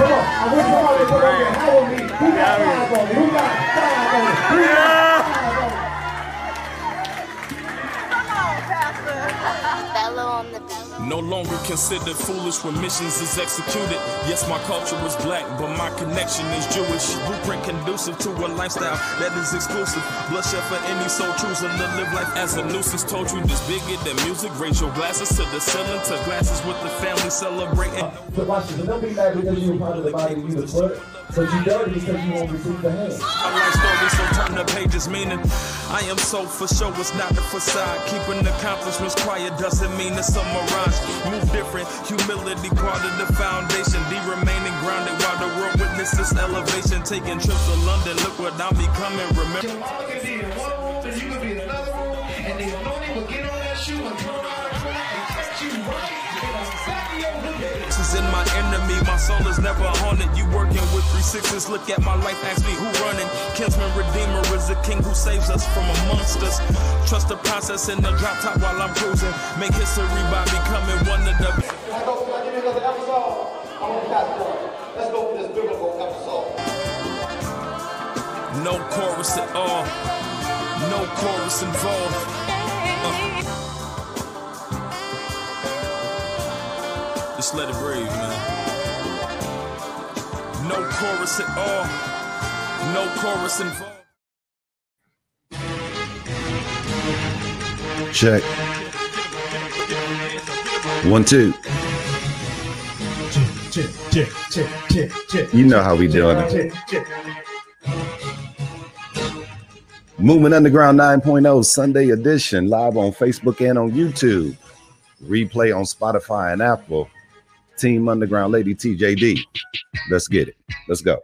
Come on, I wish somebody put on your me. Who got five on? Who got five on? Who got No longer considered foolish when missions is executed. Yes, my culture is black, but my connection is Jewish. Blueprint conducive to a lifestyle that is exclusive. Bloodshed for any soul choosing to live life as a nuisance. Told you this bigger than music. Raise your glasses to the ceiling, to glasses with the family celebrating. Uh, so watch this. Don't be mad because you were part of the body you the foot. But you dirty because you won't receive the hand. A life story, so turn the pages, meaning I am so for sure, it's not the facade. Keeping accomplishments quiet doesn't mean it's a mirage. Move different, humility part of the foundation. D remaining grounded while the world witnesses elevation. Taking trips to London, look what I'm becoming. Remember. All could be in one room and you could be in another room, and the anointing will get on that shoe and turn and in my my soul is never haunted. You working with three sixes, look at my life, ask me who running. Kinsman Redeemer is the king who saves us from amongst us. Trust the process in the drop top while I'm cruising. Make history by becoming one of the. Can I go? Can I give you another episode? I want to pass it. Let's go for this biblical episode. No chorus at all. No chorus involved. Uh. Just let it breathe, man. No chorus at all. No chorus involved. Check. One, two. You know how we doing it. Movement Underground 9.0 Sunday edition, live on Facebook and on YouTube. Replay on Spotify and Apple. Team Underground Lady TJD. Let's get it. Let's go.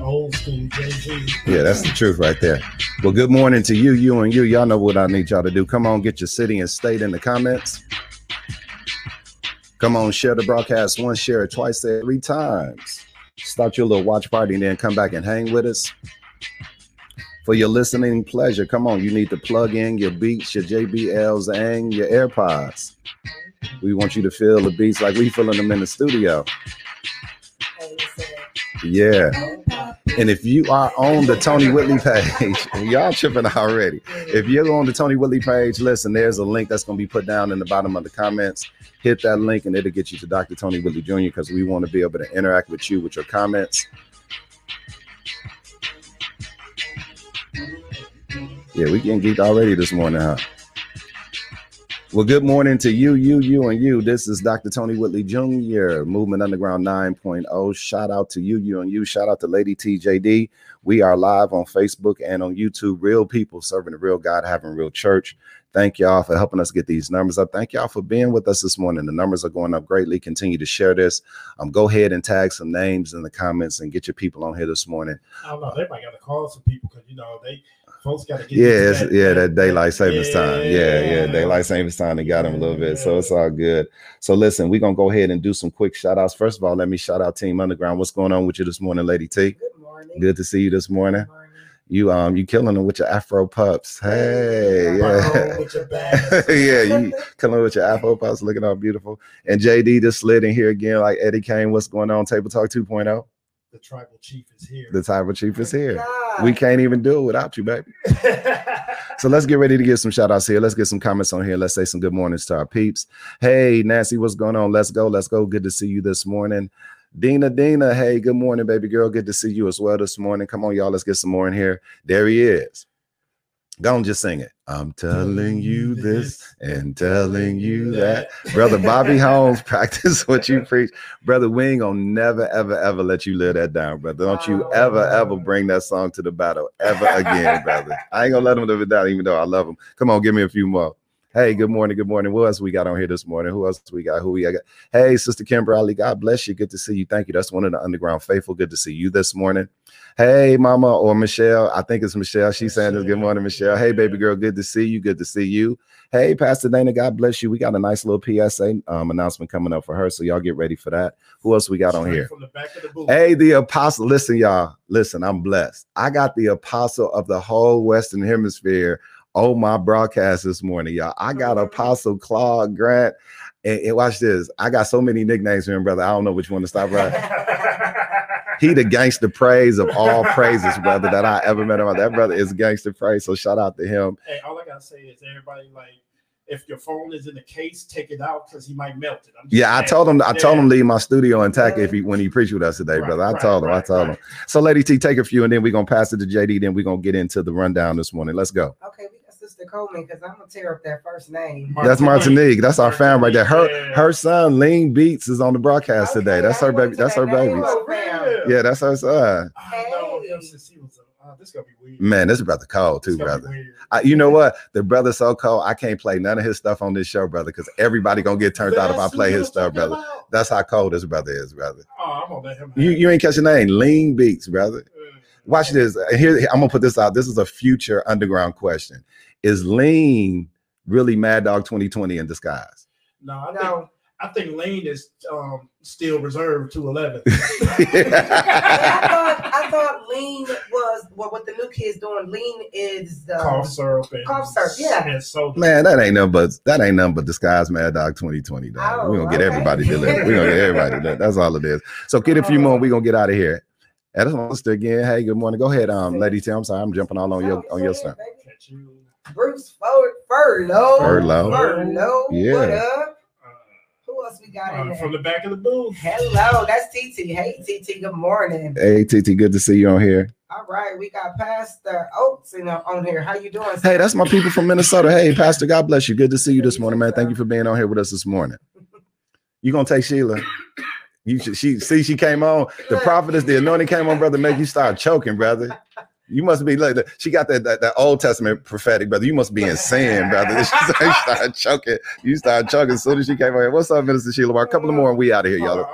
Old school Yeah, that's the truth right there. Well, good morning to you, you, and you. Y'all know what I need y'all to do. Come on, get your city and state in the comments. Come on, share the broadcast once, share it twice, three times. Start your little watch party and then come back and hang with us. For your listening pleasure, come on, you need to plug in your beats, your JBLs, and your AirPods. We want you to feel the beats like we feeling them in the studio. Yeah. And if you are on the Tony Whitley page, y'all tripping already. If you're on the Tony Whitley page, listen, there's a link that's going to be put down in the bottom of the comments. Hit that link and it'll get you to Dr. Tony Whitley Jr. because we want to be able to interact with you with your comments. Yeah, we getting geeked already this morning, huh? Well, good morning to you, you, you, and you. This is Dr. Tony Whitley Jr., Movement Underground 9.0. Shout out to you, you, and you. Shout out to Lady TJD. We are live on Facebook and on YouTube. Real people serving the real God, having real church. Thank y'all for helping us get these numbers up. Thank y'all for being with us this morning. The numbers are going up greatly. Continue to share this. Um, go ahead and tag some names in the comments and get your people on here this morning. I don't know. They might got to call some people because you know they folks got to get. Yeah, used it's, to yeah, that daylight savings time. Yeah, yeah, Yeah. daylight savings time. They got them a little bit, so it's all good. So listen, we're gonna go ahead and do some quick shout outs. First of all, let me shout out Team Underground. What's going on with you this morning, Lady T? Good morning. Good to see you this morning. Morning. You um, you killing them with your Afro pups. Hey, Roll yeah. with your yeah, you killing with your Afro pups, looking all beautiful. And JD just slid in here again, like Eddie Kane. What's going on? Table Talk 2.0. the tribal chief is here. The Tribal Chief is here. God. We can't even do it without you, baby. So let's get ready to get some shout outs here. Let's get some comments on here. Let's say some good mornings to our peeps. Hey, Nancy, what's going on? Let's go. Let's go. Good to see you this morning. Dina, Dina, hey, good morning, baby girl. Good to see you as well this morning. Come on, y'all. Let's get some more in here. There he is. Go on, just sing it. I'm telling you this and telling you that. Brother Bobby Holmes, practice what you preach. Brother, we ain't gonna never, ever, ever let you live that down, brother. Don't you oh, ever, ever bring that song to the battle ever again, brother. I ain't gonna let him live it down, even though I love him. Come on, give me a few more. Hey, good morning. Good morning. Who else we got on here this morning? Who else we got? Who we got? Hey, Sister Kimberly. God bless you. Good to see you. Thank you. That's one of the underground faithful. Good to see you this morning. Hey, Mama or Michelle. I think it's Michelle. She's saying this. Good morning, Michelle. Hey, baby girl. Good to see you. Good to see you. Hey, Pastor Dana. God bless you. We got a nice little PSA um, announcement coming up for her. So y'all get ready for that. Who else we got on here? From the back of the booth. Hey, the apostle. Listen, y'all. Listen, I'm blessed. I got the apostle of the whole Western Hemisphere on my broadcast this morning, y'all. I got Apostle Claude Grant. And, and watch this. I got so many nicknames for him, brother. I don't know which one to stop right. He the gangster praise of all praises, brother, that I ever met him. That brother is gangster praise. So shout out to him. Hey, all I gotta say is everybody like, if your phone is in the case, take it out because he might melt it. I'm just Yeah, I told him. I told Yeah. him leave my studio intact if he when he preached with us today, Right, brother. I right, told him. I right, told him. So, Lady T, take a few, and then we're gonna pass it to JD. Then we're gonna get into the rundown this morning. Let's go. Okay, we got Sister Coleman because I'm gonna tear up that first name. That's Martinique. That's our fam right there. Her Yeah. her son Lean Beats is on the broadcast today. That's her baby. That's her baby. Yeah, that's her son. I know him since he was. Uh, this gonna be weird. Man, this brother cold too, brother. I, you know what? The brother so cold. I can't play none of his stuff on this show, brother, because everybody gonna get turned out if I play his stuff, brother. about. That's how cold this brother is, brother. Oh, I'm gonna let him. You you ain't catch your name, Lean Beats, brother. it. Uh, Watch this. Here, I'm gonna put this out. This is a future underground question. Is Lean really Mad Dog 2020 in disguise? No, I think No, I think Lane is um, still reserved to eleven. I thought I thought lean was well, what the new kids doing. Lean is the cough syrup and Cough syrup, yeah. and soda. Man, that ain't nothing but that ain't nothing but disguise Mad Dog 2020. Dog. Oh, We're gonna get okay. everybody delivered. We're gonna get everybody delivered. That's all it is. So get a few more, we're gonna get out of here. Edison sister again. Hey, good morning. Go ahead, um, Lady T. I'm sorry, I'm jumping all on your on your stuff. Catch you. Bruce Fur- Furlow. Furlow. Furlow. Yeah. What up? Uh, Who else we got uh, there? from the back of the booth. Hello, that's TT. Hey TT, good morning. Hey TT, good to see you on here. All right, we got Pastor Oaks in, uh, on here. How you doing? Hey, that's my people from Minnesota. Hey, Pastor, God bless you. Good to see you this morning, man. Thank you for being on here with us this morning. You gonna take Sheila? You should she see she came on. The prophetess, the anointing came on, brother. Make you start choking, brother. You must be like she got that, that that Old Testament prophetic, brother. You must be in sin, brother. She started choking. You started choking as soon as she came on. What's up, Minister Sheila? A couple of more, and we out of here, Oh, y'all.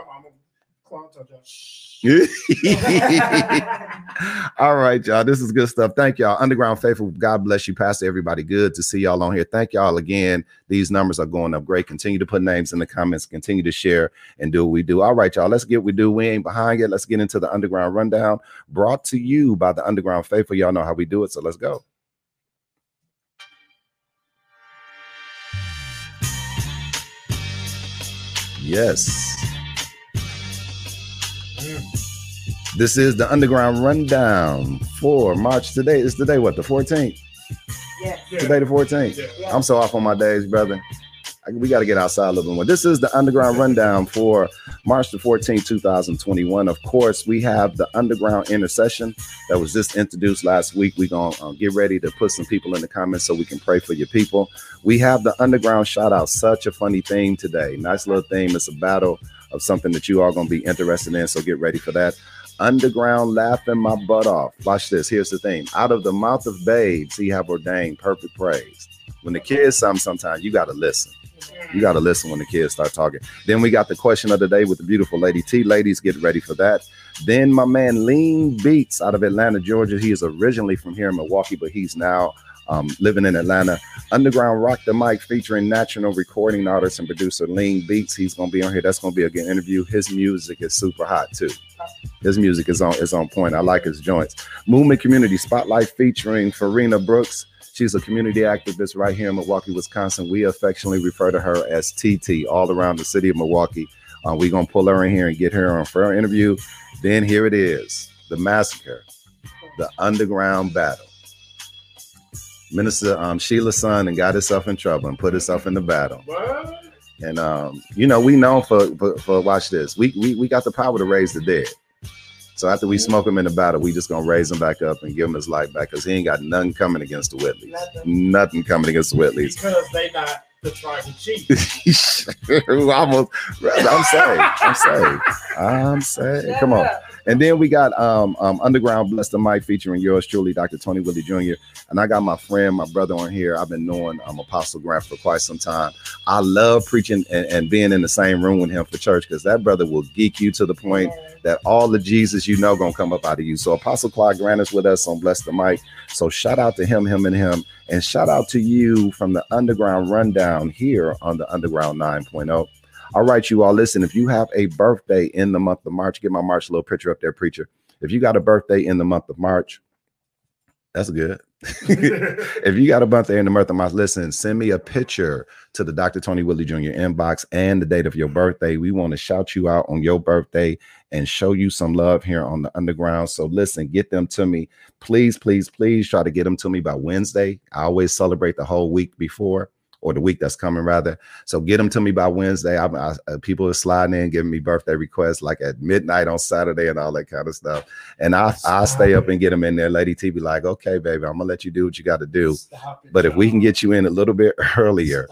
All right, y'all. This is good stuff. Thank y'all. Underground Faithful. God bless you, Pastor. Everybody, good to see y'all on here. Thank y'all again. These numbers are going up great. Continue to put names in the comments. Continue to share and do what we do. All right, y'all. Let's get what we do. We ain't behind it. Let's get into the Underground Rundown brought to you by the Underground Faithful. Y'all know how we do it. So let's go. Yes. This is the Underground Rundown for March today. It's today, what, the 14th? Yeah. Today, the 14th. Yeah. Yeah. I'm so off on my days, brother. I- We got to get outside a little bit more. This is the Underground Rundown for March the 14th, 2021. Of course, we have the Underground Intercession that was just introduced last week. We're going to uh, get ready to put some people in the comments so we can pray for your people. We have the Underground Shout Out, such a funny theme today. Nice little theme. It's a battle of something that you are going to be interested in. So get ready for that. Underground laughing my butt off. Watch this. Here's the thing. Out of the mouth of babes, he have ordained perfect praise. When the kids some sometimes you gotta listen. You gotta listen when the kids start talking. Then we got the question of the day with the beautiful lady T. Ladies, get ready for that. Then my man Lean Beats out of Atlanta, Georgia. He is originally from here in Milwaukee, but he's now um, living in Atlanta. Underground Rock the Mic featuring national recording artist and producer Lean Beats. He's gonna be on here. That's gonna be a good interview. His music is super hot too. His music is on is on point. I like his joints. Movement Community Spotlight featuring Farina Brooks. She's a community activist right here in Milwaukee, Wisconsin. We affectionately refer to her as TT all around the city of Milwaukee. Uh, we're gonna pull her in here and get her on for our interview. Then here it is, the massacre, the underground battle. Minister um, Sheila's son and got herself in trouble and put herself in the battle. What? And um, you know, we know for, for for watch this. We we we got the power to raise the dead. So after we smoke him in the battle, we just gonna raise him back up and give him his life back because he ain't got nothing coming against the Whitleys. Nothing. Nothing coming against the Whitleys. Because they not the tribal chief. Almost. I'm saved. I'm saved. I'm saved. Come on. And then we got um, um Underground Bless the Mic featuring yours truly, Dr. Tony Whitley Jr. And I got my friend, my brother on here. I've been knowing um, Apostle Grant for quite some time. I love preaching and, and being in the same room with him for church because that brother will geek you to the point that all the Jesus you know gonna come up out of you. So Apostle Clyde Grant is with us on Bless the Mic. So shout out to him, him, and him. And shout out to you from the Underground Rundown here on the Underground 9.0. All right, you all listen. If you have a birthday in the month of March, get my March little picture up there, preacher. If you got a birthday in the month of March, that's good. if you got a birthday in the month of March, listen, send me a picture to the Dr. Tony Whitley Jr. inbox and the date of your birthday. We want to shout you out on your birthday and show you some love here on the underground. So listen, get them to me. Please, please, please try to get them to me by Wednesday. I always celebrate the whole week before or the week that's coming rather. So get them to me by Wednesday. I, I, uh, people are sliding in, giving me birthday requests like at midnight on Saturday and all that kind of stuff. And I I stay up and get them in there. Lady T be like, okay, baby, I'm gonna let you do what you got to do. But if we can get you in a little bit earlier,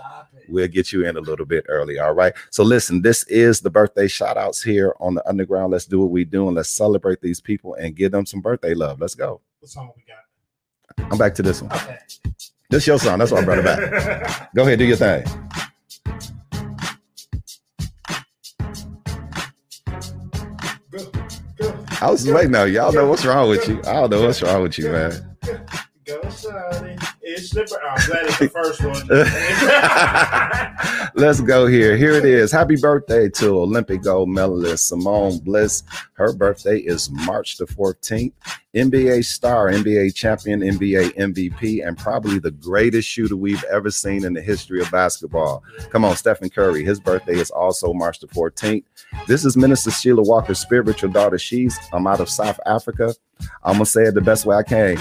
we'll get you in a little bit early. All right. So listen, this is the birthday shout outs here on the underground. Let's do what we do and let's celebrate these people and give them some birthday love. Let's go. What song we got? I'm back to this one. Okay. This your song. That's why I brought it back. Go ahead, do your thing. I was just waiting on y'all know what's wrong with you. I don't know what's wrong with you, man. Go, slipper. I'm glad it's the first one. Let's go here. Here it is. Happy birthday to Olympic gold medalist Simone Biles. Her birthday is March the 14th. NBA star, NBA champion, NBA MVP, and probably the greatest shooter we've ever seen in the history of basketball. Come on, Stephen Curry. His birthday is also March the 14th. This is Minister Sheila Walker's spiritual daughter. She's I'm out of South Africa. I'm gonna say it the best way I can.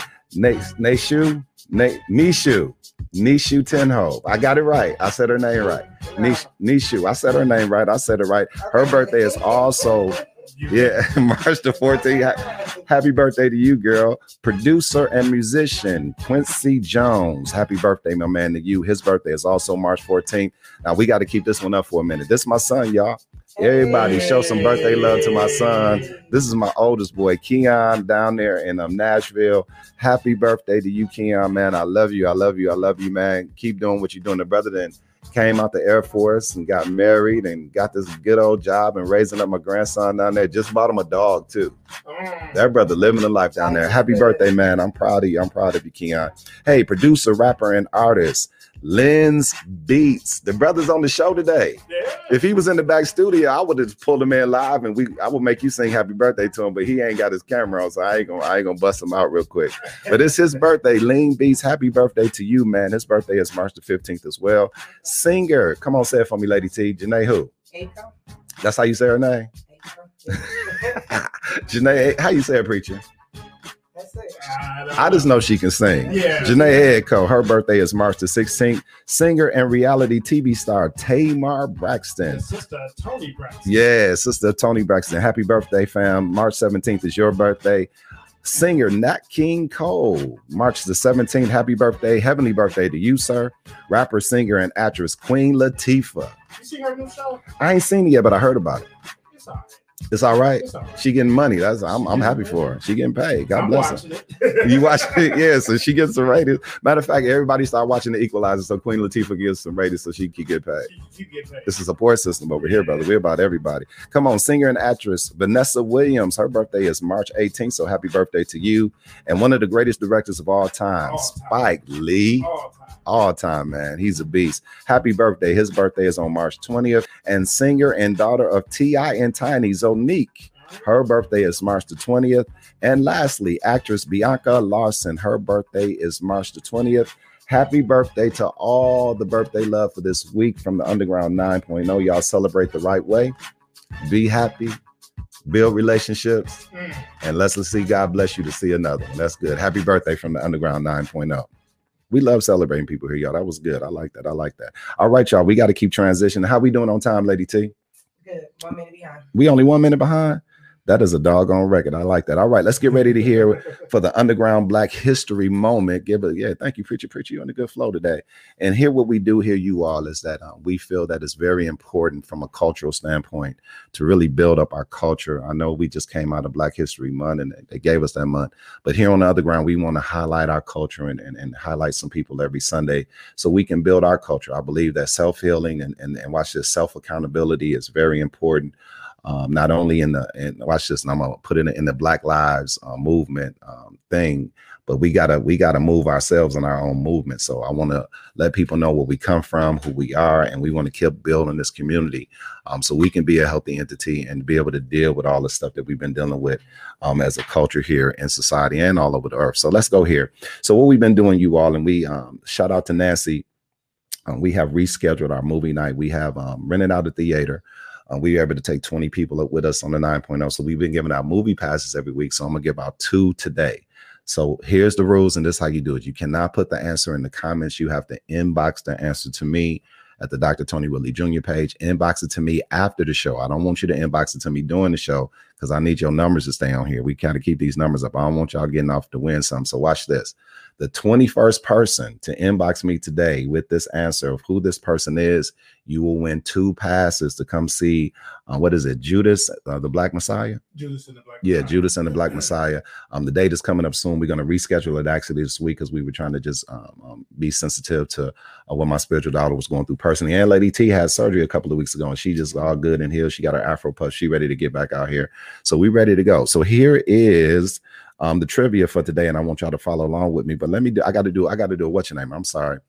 Neshu, Nishu, Nishu Tenho. I got it right. I said her name right. Nish, Nishu. I said her name right. I said it right. Her birthday is also yeah, March the 14th. Happy birthday to you, girl. Producer and musician Quincy Jones. Happy birthday, my man, to you. His birthday is also March 14th. Now we got to keep this one up for a minute. This is my son, y'all. Everybody show some birthday love to my son. This is my oldest boy, Keon, down there in um, Nashville. Happy birthday to you, Keon, man. I love you. I love you. I love you, man. Keep doing what you're doing. The brother then came out the Air Force and got married and got this good old job and raising up my grandson down there. Just bought him a dog, too. That brother living the life down there. Happy birthday, man. I'm proud of you. I'm proud of you, Keon. Hey, producer, rapper, and artist. Lean Beats. The brother's on the show today. If he was in the back studio, I would have pulled him in live and we I would make you sing happy birthday to him, but he ain't got his camera on, so I ain't gonna I ain't gonna bust him out real quick. But it's his birthday. Lean Beats, happy birthday to you, man. His birthday is March the 15th as well. Singer, come on, say it for me, Lady T. Jhené who? Aiko? That's how you say her name? Aiko? Jhené, how you say it, preacher? I just know she can sing. Yeah. Jhené Aiko, her birthday is March the 16th. Singer and reality TV star Tamar Braxton. Sister Toni Braxton. Yeah, sister Toni Braxton. Happy birthday, fam. March 17th is your birthday. Singer Nat King Cole, March the 17th. Happy birthday. Heavenly birthday to you, sir. Rapper, singer, and actress Queen Latifah. You see her new show? I ain't seen it yet, but I heard about it. It's all right. It's all right. It's all right. She getting money. That's I'm, I'm happy for her. She getting paid. God I'm bless her. it. You watch it, yeah. So she gets some ratings. Matter of fact, everybody start watching the Equalizer, so Queen Latifah gets some ratings, so she can get paid. You get paid. It's a support system over here, brother. We're about everybody. Come on, singer and actress Vanessa Williams. Her birthday is March 18th, so happy birthday to you. And one of the greatest directors of all time, All time. Spike Lee. All time. All time, man. He's a beast. Happy birthday. His birthday is on March 20th. And singer and daughter of T.I. and Tiny, Zonnique. Her birthday is March the 20th. And lastly, actress Bianca Lawson. Her birthday is March the 20th. Happy birthday to all the birthday love for this week from the Underground 9.0. Y'all celebrate the right way. Be happy, build relationships, Mm. and let's, let's see God bless you to see another one. That's good. Happy birthday from the Underground 9.0. We love celebrating people here, y'all. That was good. I like that. I like that. All right, y'all. We got to keep transitioning. How we doing on time, Lady T? Good. One minute behind. We only one minute behind. That is a doggone record. I like that. All right, let's get ready to hear for the underground Black History moment. Give it, yeah. Thank you, preacher, preacher. You on a good flow today. And here, what we do here, you all, is that um, we feel that it's very important from a cultural standpoint to really build up our culture. I know we just came out of Black History Month, and they gave us that month. But here on the other ground, we want to highlight our culture and, and, and highlight some people every Sunday so we can build our culture. I believe that self healing and, and and watch this self accountability is very important um, not only in the and watch this, and I'm gonna put it in, the Black Lives uh, movement um, thing, but we gotta we gotta move ourselves in our own movement. So I want to let people know where we come from, who we are, and we want to keep building this community, um, so we can be a healthy entity and be able to deal with all the stuff that we've been dealing with um, as a culture here in society and all over the earth. So let's go here. So what we've been doing, you all, and we um, shout out to Nancy. Um, we have rescheduled our movie night. We have um, rented out a theater. Uh, we were able to take 20 people up with us on the 9.0. So we've been giving out movie passes every week. So I'm gonna give out two today. So here's the rules, and this is how you do it. You cannot put the answer in the comments. You have to inbox the answer to me at the Dr. Tony Whitley Jr. page. Inbox it to me after the show. I don't want you to inbox it to me during the show because I need your numbers to stay on here. We kind of keep these numbers up. I don't want y'all getting off to win some. So watch this the 21st person to inbox me today with this answer of who this person is, you will win two passes to come see uh, what is it, Judas, uh, the Black Messiah? Judas and the Black Yeah, Messiah. Judas and the Black Messiah. Um, the date is coming up soon. We're going to reschedule it actually this week because we were trying to just um, um, be sensitive to uh, what my spiritual daughter was going through personally. And Lady T had surgery a couple of weeks ago, and she just all good and healed. She got her Afro puff. She ready to get back out here. So we ready to go. So here is um the trivia for today, and I want y'all to follow along with me. But let me do. I got to do. I got to do a what's your name? I'm sorry.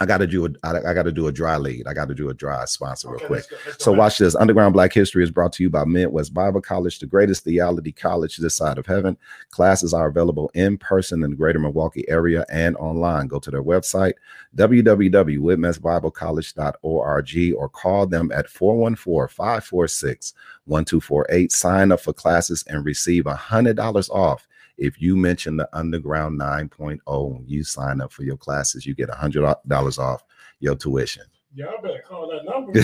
I got to do a. I, I got to do a dry lead. I got to do a dry sponsor real Okay, quick. let's go- let's So watch this. Underground Black History is brought to you by Midwest Bible College, the greatest theology college this side of heaven. Classes are available in person in the greater Milwaukee area and online. Go to their website, www.midwestbiblecollege.org or call them at 414-546-1248. Sign up for classes and receive $100 off. If you mention the Underground 9.0 when you sign up for your classes, you get $100 off your tuition. Y'all better call that number.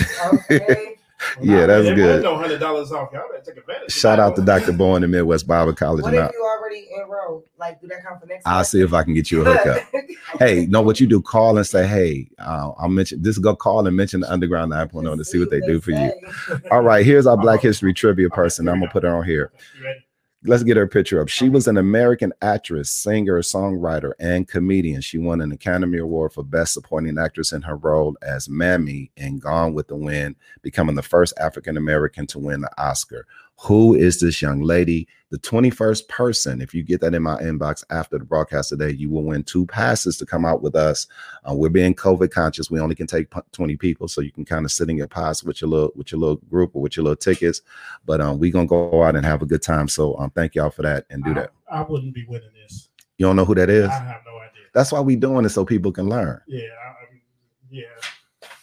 Okay. Yeah, that's good. No hundred dollars off. Y'all better take advantage. Shout out to. Dr. Bowen and Midwest Bible College. what And I, if you already enrolled? Like, do that count for next? I'll month? see if I can get you a hookup. hey, know what you do? Call and say, hey, uh, I'll mention this. Go call and mention the Underground 9.0 to see what they do for you. All right, here's our Black History trivia person. I'm gonna put her on here. Let's get her picture up. She was an American actress, singer, songwriter, and comedian. She won an Academy Award for Best Supporting Actress in her role as Mammy in Gone with the Wind, becoming the first African American to win the Oscar. Who is this young lady? The 21st person, if you get that in my inbox after the broadcast today, you will win two passes to come out with us. Uh, we're being COVID conscious. We only can take 20 people, so you can kind of sit in your pass with your little with your little group or with your little tickets. But um, we're gonna go out and have a good time. So um, thank y'all for that and do that. I, I wouldn't be winning this. You don't know who that is? I have no idea. That's why we're doing it so people can learn. Yeah, I, yeah.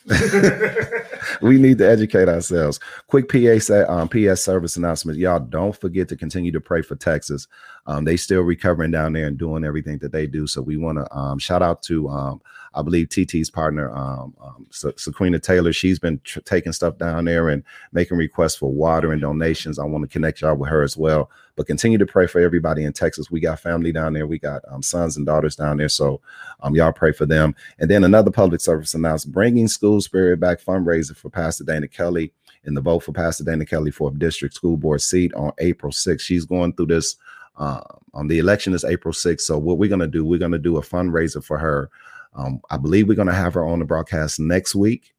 we need to educate ourselves. Quick PA um, PS service announcement. Y'all don't forget to continue to pray for Texas. Um, they still recovering down there and doing everything that they do. So we want to um, shout out to um, I believe TT's partner, um, um, Sa- Taylor. She's been tr- taking stuff down there and making requests for water and donations. I want to connect y'all with her as well. But continue to pray for everybody in Texas. We got family down there. We got um, sons and daughters down there. So um, y'all pray for them. And then another public service announcement: bringing school spirit back fundraiser for Pastor Dana Kelly in the vote for Pastor Dana Kelly for a district school board seat on April 6th. She's going through this. Uh, um, the election is April 6th. So what we're gonna do? We're gonna do a fundraiser for her. Um, I believe we're gonna have her on the broadcast next week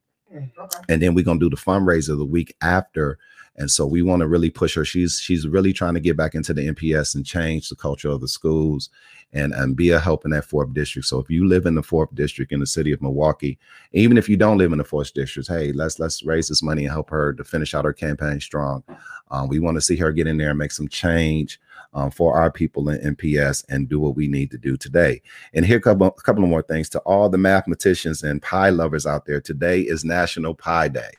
and then we're gonna do the fundraiser the week after. And so we want to really push her. She's she's really trying to get back into the MPS and change the culture of the schools and and be a help in that fourth district. So if you live in the fourth district in the city of Milwaukee, even if you don't live in the fourth district, hey, let's let's raise this money and help her to finish out her campaign strong. Um, we want to see her get in there and make some change um, for our people in MPS and do what we need to do today. And here come a couple of more things to all the mathematicians and pie lovers out there. Today is National Pie Day.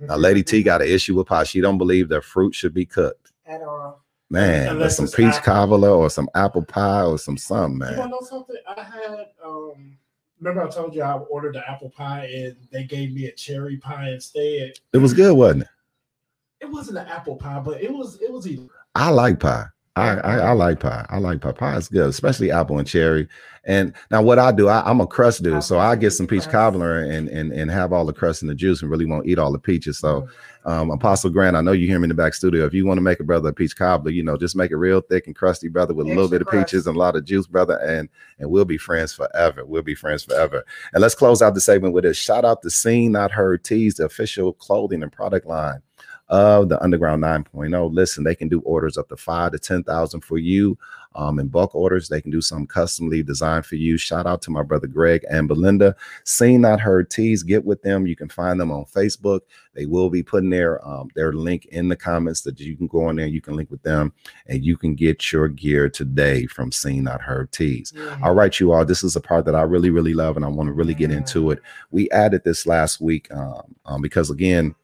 Now, Lady T got an issue with pie. She don't believe that fruit should be cooked. At all. Man, Unless some peach apple. cobbler or some apple pie or some something, You man. want to know something? I had um. Remember, I told you I ordered the apple pie and they gave me a cherry pie instead. It was good, wasn't it? It it wasn't an apple pie, but it was it was either. I like pie. I, I, I like pie. I like pie. Pie is good, especially apple and cherry. And now what I do, I, I'm a crust dude, so I get some peach cobbler and and and have all the crust and the juice, and really won't eat all the peaches. So, um, Apostle Grant, I know you hear me in the back studio. If you want to make a brother a peach cobbler, you know, just make it real thick and crusty, brother, with a little bit of peaches and a lot of juice, brother, and and we'll be friends forever. We'll be friends forever. And let's close out the segment with a Shout out to Seen Not Heard Tees, the official clothing and product line of the Underground 9.0. Listen, they can do orders up to five to 10,000 for you. Um, in bulk orders, they can do some customly designed for you. Shout out to my brother Greg and Belinda. Seen Not Heard Tees, get with them. You can find them on Facebook. They will be putting their um, their link in the comments that you can go on there. You can link with them and you can get your gear today from Seen Not Heard Tees. All right, you all. This is a part that I really, really love, and I want to really get into it. We added this last week um, um, because, again,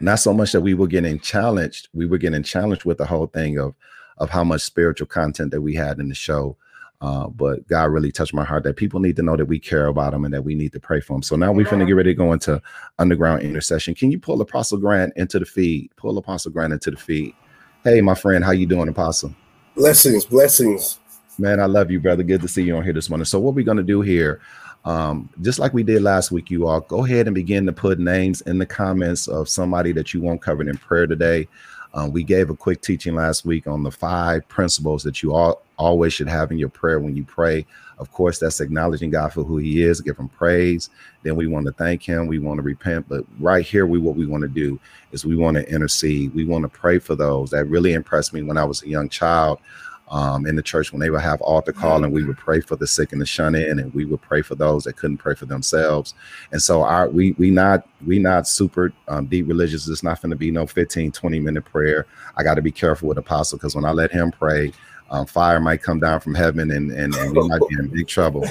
not so much that we were getting challenged we were getting challenged with the whole thing of of how much spiritual content that we had in the show uh, but God really touched my heart that people need to know that we care about them and that we need to pray for them. So now we're going to get ready to go into underground intercession. Can you pull Apostle Grant into the feed? Pull Apostle Grant into the feed. Hey, my friend, how you doing, Apostle? Blessings, blessings. Man, I love you, brother. Good to see you on here this morning. So what we're going to do here, um, just like we did last week, you all go ahead and begin to put names in the comments of somebody that you want covered in prayer today. Um, we gave a quick teaching last week on the five principles that you all always should have in your prayer when you pray. Of course, that's acknowledging God for who He is, give Him praise. Then we want to thank Him. We want to repent. But right here, we what we want to do is we want to intercede. We want to pray for those that really impressed me when I was a young child um, in the church when they would have altar call and we would pray for the sick and the shun in and we would pray for those that couldn't pray for themselves and so our we we not we not super um, deep religious it's not going to be no 15 20 minute prayer i got to be careful with apostle because when i let him pray um, fire might come down from heaven and, and, and we might be in big trouble.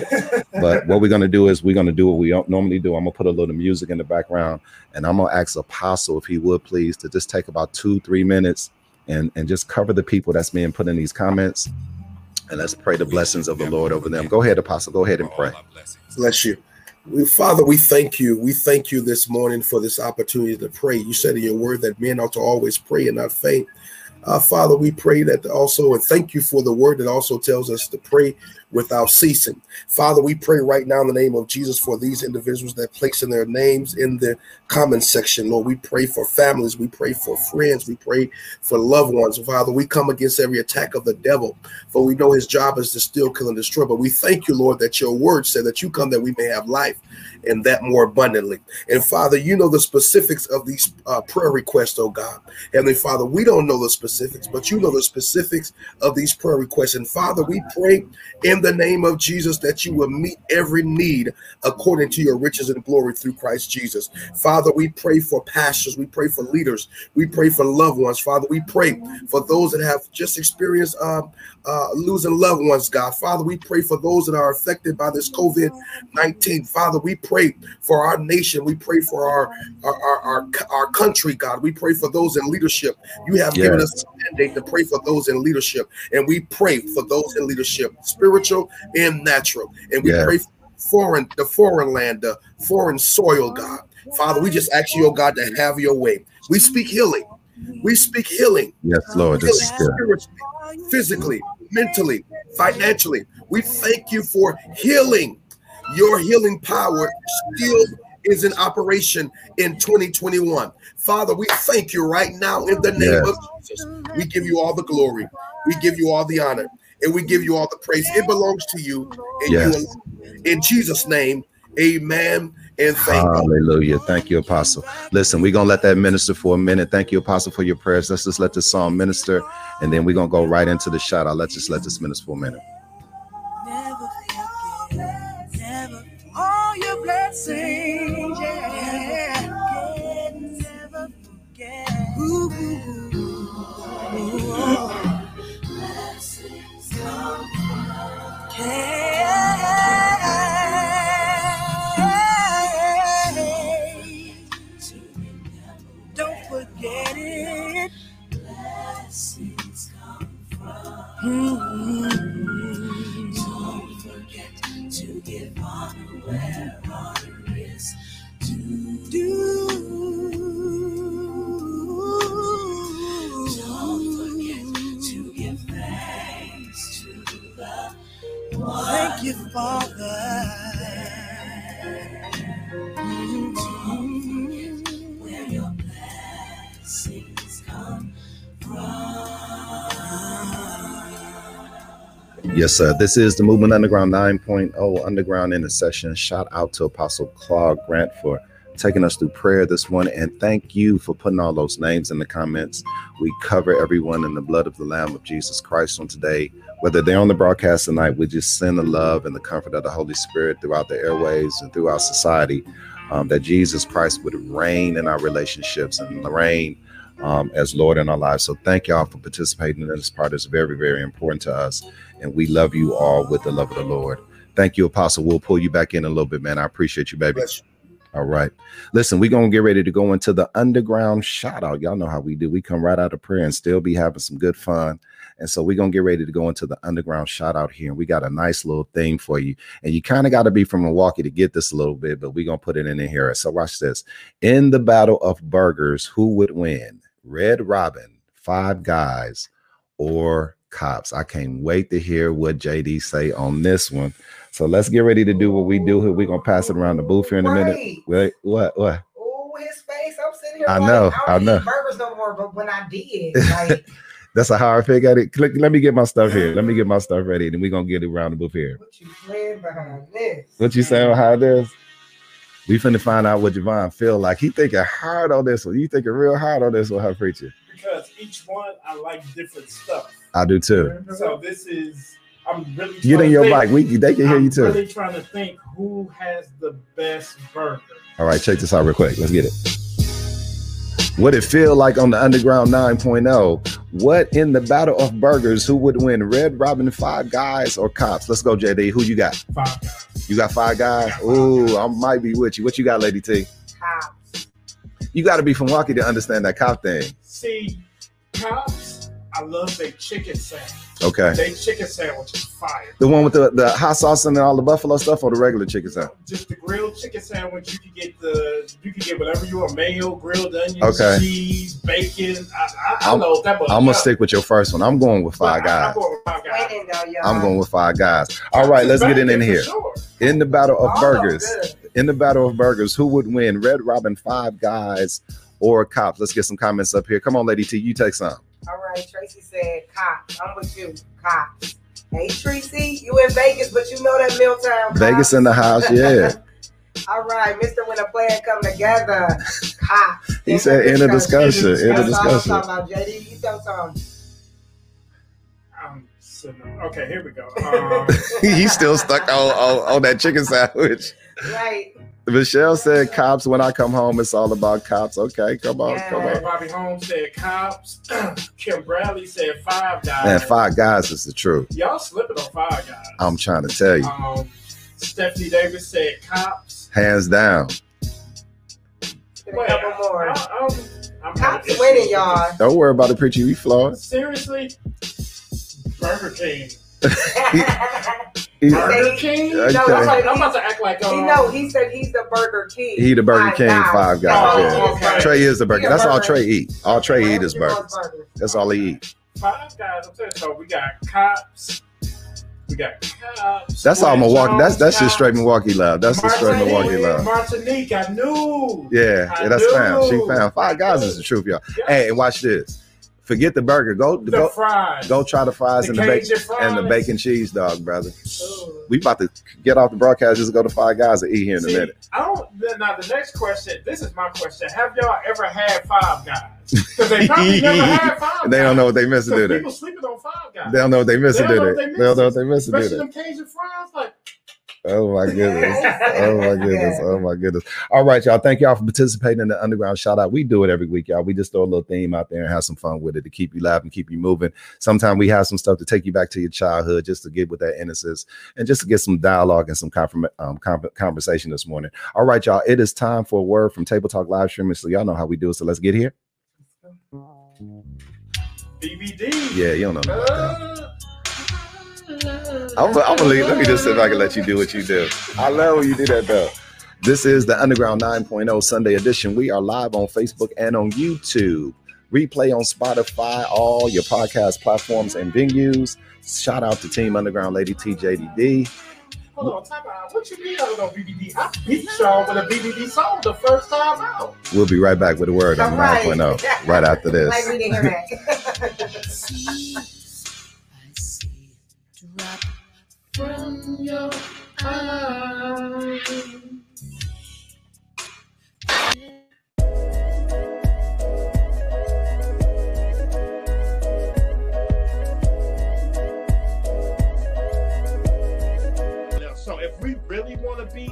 But what we're going to do is we're going to do what we normally do. I'm going to put a little music in the background and I'm going to ask Apostle if he would please to just take about two, three minutes and, and just cover the people that's being put in these comments. And let's pray the blessings of the Lord over them. Go ahead, Apostle. Go ahead and pray. Bless you. Father, we thank you. We thank you this morning for this opportunity to pray. You said in your word that men ought to always pray and not faint. Uh, Father, we pray that also, and thank you for the word that also tells us to pray without ceasing. Father, we pray right now in the name of Jesus for these individuals that place in their names in the comment section. Lord, we pray for families, we pray for friends, we pray for loved ones. Father, we come against every attack of the devil, for we know his job is to steal, kill, and destroy. But we thank you, Lord, that your word said that you come that we may have life and that more abundantly. And Father, you know the specifics of these uh, prayer requests, oh God. Heavenly Father, we don't know the specifics, but you know the specifics of these prayer requests. And Father, we pray in the name of Jesus that you will meet every need according to your riches and glory through Christ Jesus. Father, we pray for pastors, we pray for leaders, we pray for loved ones. Father, we pray for those that have just experienced um, uh, losing loved ones, God. Father, we pray for those that are affected by this COVID 19. Father, we pray for our nation. We pray for our, our, our, our, our country, God. We pray for those in leadership. You have given us a mandate to pray for those in leadership. And we pray for those in leadership, spiritual and natural. And we Yes. pray for foreign, the foreign land, the foreign soil, God. Father, we just ask you, oh God, to have your way. We speak healing. We speak healing Yes, Lord. Healing spiritually, physically, mentally, financially. We thank you for healing. Your healing power still is in operation in 2021. Father, we thank you right now in the name Yes. of Jesus. We give you all the glory, we give you all the honor, and we give you all the praise. It belongs to you. And Yes. you in Jesus' name, amen. And thank. Hallelujah. Thank you, Apostle. Listen, we're gonna let that minister for a minute. Thank you, Apostle, for your prayers. Let's just let this song minister, and then we're gonna go right into the shout out. Let's just let this minister for a minute. Your This is the Movement Underground 9.0 Underground Intercession. Shout out to Apostle Claude Grant for taking us through prayer this morning. And thank you for putting all those names in the comments. We cover everyone in the blood of the Lamb of Jesus Christ on today. Whether they're on the broadcast tonight, we just send the love and the comfort of the Holy Spirit throughout the airways and throughout society. Um, that Jesus Christ would reign in our relationships and reign um, as Lord in our lives. So thank y'all for participating in this part. It's very, very important to us. And we love you all with the love of the Lord. Thank you, Apostle. We'll pull you back in a little bit, man. I appreciate you, baby. All right. Listen, we're going to get ready to go into the underground shout out. Y'all know how we do. We come right out of prayer and still be having some good fun. And so we're going to get ready to go into the underground shout out here. And we got a nice little thing for you. And you kind of got to be from Milwaukee to get this a little bit, but we're going to put it in here. So watch this. In the battle of burgers, who would win? Red Robin, Five Guys, or Kopp's? I can't wait to hear what JD say on this one. So let's get ready to do what we do here. We're going to pass it around the booth here in a minute. Wait, what? What? Oh, his face. I'm sitting here. I like, know, I I don't know. burgers no more, but when I did, like, That's a hard pick at it. Click, let me get my stuff here. Let me get my stuff ready, and we're gonna get it around the booth here. what you playing behind this? What you saying how it is? We finna find out what Javon feel like. He thinking hard on this one. You thinking real hard on this one, how preacher? Because each one I like different stuff. I do too. So this is I'm really Get in your think- mic. We they can hear I'm you too. really trying to think who has the best burger. All right, check this out real quick. Let's get it. What it feel like on the Underground 9.0? What in the battle of burgers? Who would win? Red Robin, Five Guys, or Kopp's? Let's go, JD. Who you got? Five guys. You got Five Guys. Ooh, I might be with you. What you got, Lady T? Kopp's. You got to be from Milwaukee to understand that cop thing. See, Kopp's, I love their chicken sandwich. Okay. Their chicken sandwich is fire. The one with the, the hot sauce and all the buffalo stuff, or the regular chicken sandwich? Just the grilled chicken sandwich. You can get the you can get whatever you want: mayo, grilled onions, Okay. cheese, bacon. I, I, I I'm- know that. I'm gonna stick with your first one. I'm going with Five Guys. I'm going with five guys. Wait in though, y'all. I'm going with Five Guys. All right, let's get in, in here. sure. In the battle of All burgers, good. in the battle of burgers, who would win? Red Robin, Five Guys, or Kopp's? Let's get some comments up here. Come on, Lady T, you take some. All right, Tracy said Kopp's. I'm with you, Kopp's. Hey Tracy, you in Vegas, but you know that Milltown. Kopp's. Vegas in the house, yeah. All right, Mister, when a plan come together, Kopp's. He said, "End of discussion, end of That's all I'm discussion." talking about, JD. You tell something. I'm. Okay, here we go. Um, He's still stuck on, on, on that chicken sandwich. Right. Michelle said, "Kopp's. When I come home, it's all about Kopp's." Okay, come on, come on. Bobby Holmes said Kopp's. Kim Bradley said five guys. Man, Five Guys is the truth. Y'all slipping on five guys. I'm trying to tell you, Um, Stephanie Davis said Kopp's. hands down. Get a couple more. I, I'm, I'm Kopp's having winning, y'all. Don't worry about the preacher. We flawed. Seriously, Burger King. He, Burger King. No, I'm, about, I'm about to act like um, He know. He said he's the Burger King. he the Burger King, Five Guys. Oh, Yeah. okay. Trey is the burger. He a That's all. Trey eat. All Trey eat is burgers. burgers. That's all he eat. five guys. I'm saying so. We got Kopp's. We got Kopp's. That's all Gwen Milwaukee. That's Jones, that's just Kopp's. straight Milwaukee love. That's just straight Martinique, Milwaukee love. Martinique, I knew. Yeah, I yeah, that's found. She knew. found. Five guys is the truth, y'all. Yeah. Hey, and watch this. Forget the burger. Go the go fries. go try the fries The and the bacon and the bacon cheese dog, brother. Ooh. We about to get off the broadcast. Just go to Five Guys and eat here in a minute. I don't. Now the next question. This is my question. Have y'all ever had Five Guys? Because they probably never had Five They don't know what they missing, do they? people sleeping on Five Guys. They don't know what they missing, They do don't know they? what they don't know what they missing, do Especially them Cajun fries. Like, Oh my goodness. Oh my goodness. Oh my goodness. All right, y'all. Thank y'all for participating in the underground shout out. We do it every week, y'all. We just throw a little theme out there and have some fun with it to keep you laughing, keep you moving. Sometimes we have some stuff to take you back to your childhood just to get with that innocence and just to get some dialogue and some confirm, um, con- conversation this morning. All right, y'all. It is time for a word from Table Talk live streaming. So y'all know how we do it. So let's get here. BBD. Yeah, you don't know. nothing about that. I'm, I'm gonna leave. Let me just sit back and let you do what you do. I love when you do that though. This is the Underground 9.0 Sunday edition. We are live on Facebook and on YouTube. Replay on Spotify, all your podcast platforms and venues. Shout out to Team Underground Lady TJDD. Hold on, time out. What you mean? I don't know BBD. I beat y'all with a BBD song the first time out. We'll be right back with a word on All right. 9.0 right after this. drop From your eyes. So if we really want to be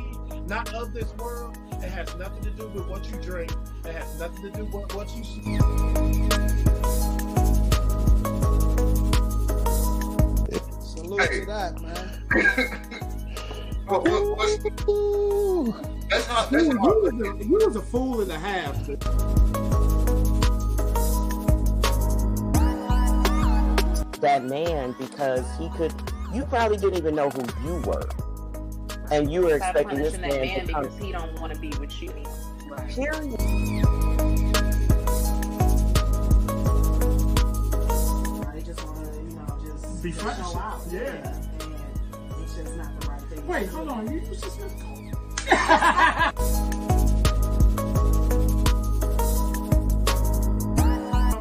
not of this world, it has nothing to do with what you drink. It has nothing to do with what you see. Salute Hey. to that, man. What- what- what's- That's not. That's He, he not. was a, he was a fool and a half. that man because he could you probably didn't even know who you were and you were Stop expecting this man man to come because he don't want to be with you. period Be just fresh. show out. Yeah. And it's just not the right thing. Wait, hold on. You used to smoke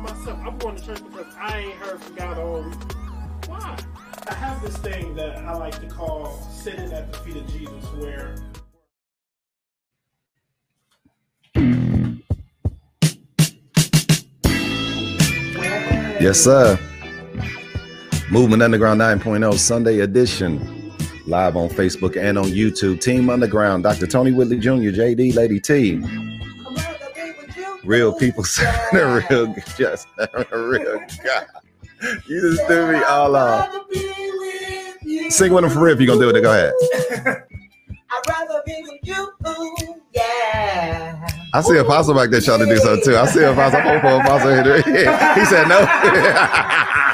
myself. I'm going to church because I ain't heard from God all week. Why? I have this thing that I like to call sitting at the feet of Jesus, where Yes, sir. Movement Underground 9.0 Sunday edition. Live on Facebook and on YouTube. Team Underground, Dr. Tony Whitley Jr., JD, Lady T. Real people serving a real, just a real God. You just threw me all off. Sing with them for real if you're going to do it. Go ahead. I'd rather be with you. Yeah. I see a Apostle back there trying to do something too. I see Apostle. I'm for Apostle here. He said no.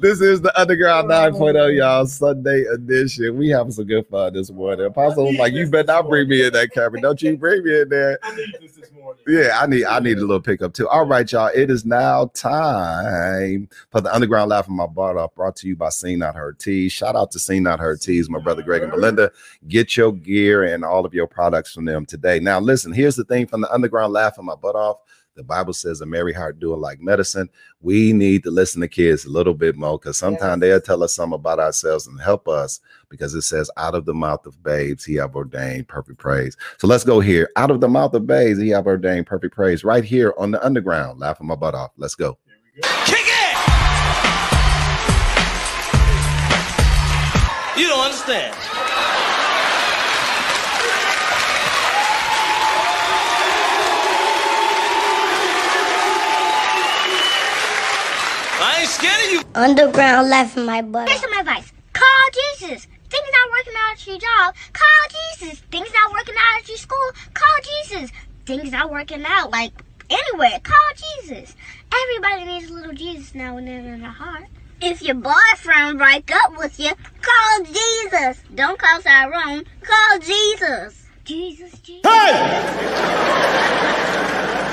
this is the Underground 9.0, y'all, Sunday edition. We having some good fun this morning. Apostle was like, you better not bring me in that camera. Don't you bring me in there. I need this this morning. Yeah, I need I need a little pickup too. All right, y'all. It is now time for the Underground Laugh of My Bar Off, brought to you by Seen Not Heard Tees. Shout out to Seen Not Heard Tees, my brother Greg and Belinda. Get your gear and all of your products from them today. Now, listen, here's the thing from the Underground Laugh of My Butt Off. The Bible says a merry heart do like medicine. We need to listen to kids a little bit more because sometimes they'll tell us something about ourselves and help us because it says, out of the mouth of babes, he have ordained perfect praise. So let's go here. Out of the mouth of babes, he have ordained perfect praise right here on the underground. Laughing my butt off. Let's go. Kick it! You don't understand. Scared of you. Underground laughing my butt. Here's some advice. Call Jesus. Things not working out at your job. Call Jesus. Things not working out at your school. Call Jesus. Things not working out like anywhere. Call Jesus. Everybody needs a little Jesus now and then in their heart. If your boyfriend break up with you, call Jesus. Don't call Tyrone. Call Jesus. Jesus, Jesus.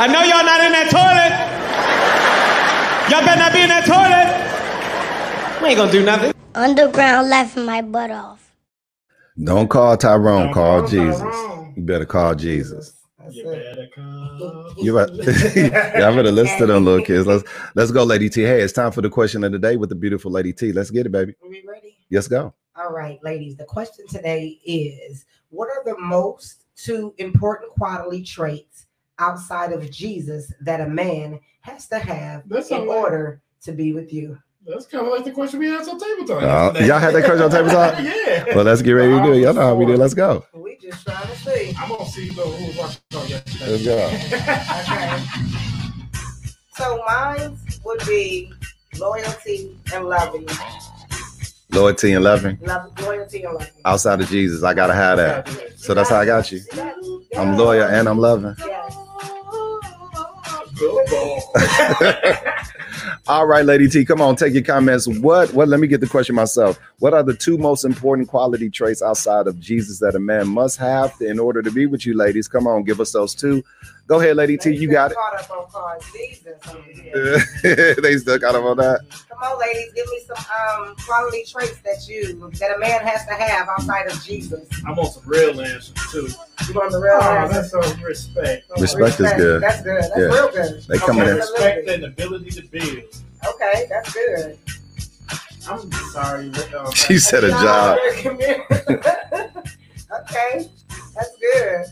I know y'all not in that toilet. Y'all better not be in that toilet. We ain't gonna do nothing. Underground laughing my butt off. Don't call Tyrone, Don't call call Jesus. Tyrone. You better call Jesus. You better come. You right. yeah, I'm gonna listen to them little kids. Let's let's go, Lady T. Hey, it's time for the question of the day with the beautiful Lady T. Let's get it, baby. Are we ready? Let's go. All right, ladies. The question today is what are the most two important quality traits outside of Jesus that a man has to have That's in all right. order to be with you? That's kind of like the question we had on table talk. Uh, y'all had that question on table talk? yeah. Well, let's get ready to do it. Y'all know how we do. Let's go. We just trying to see. I'm gonna see who who was watching on yesterday. Let's go. Okay. So mine would be loyalty and loving. Loyalty and loving. Love, loyalty and loving. Outside of Jesus, I gotta have that. So that's how I got you. I'm loyal and I'm loving. Yes. All right, Lady T, come on, take your comments. What? What? Let me get the question myself. What are the two most important quality traits outside of Jesus that a man must have in order to be with you, ladies? Come on, give us those two. Go ahead, Lady T, you got Caught up on. Jesus it. they still stuck out on that. Come on, ladies, give me some um quality traits that you that a man has to have outside of Jesus. I want some real answers too. You want the real Oh, answer? that's some respect. Respect is good. That's good. That's Yeah. real good. They coming okay, in. respect and ability to build. Okay, that's good. I'm sorry. uh, She said a job. okay, that's good.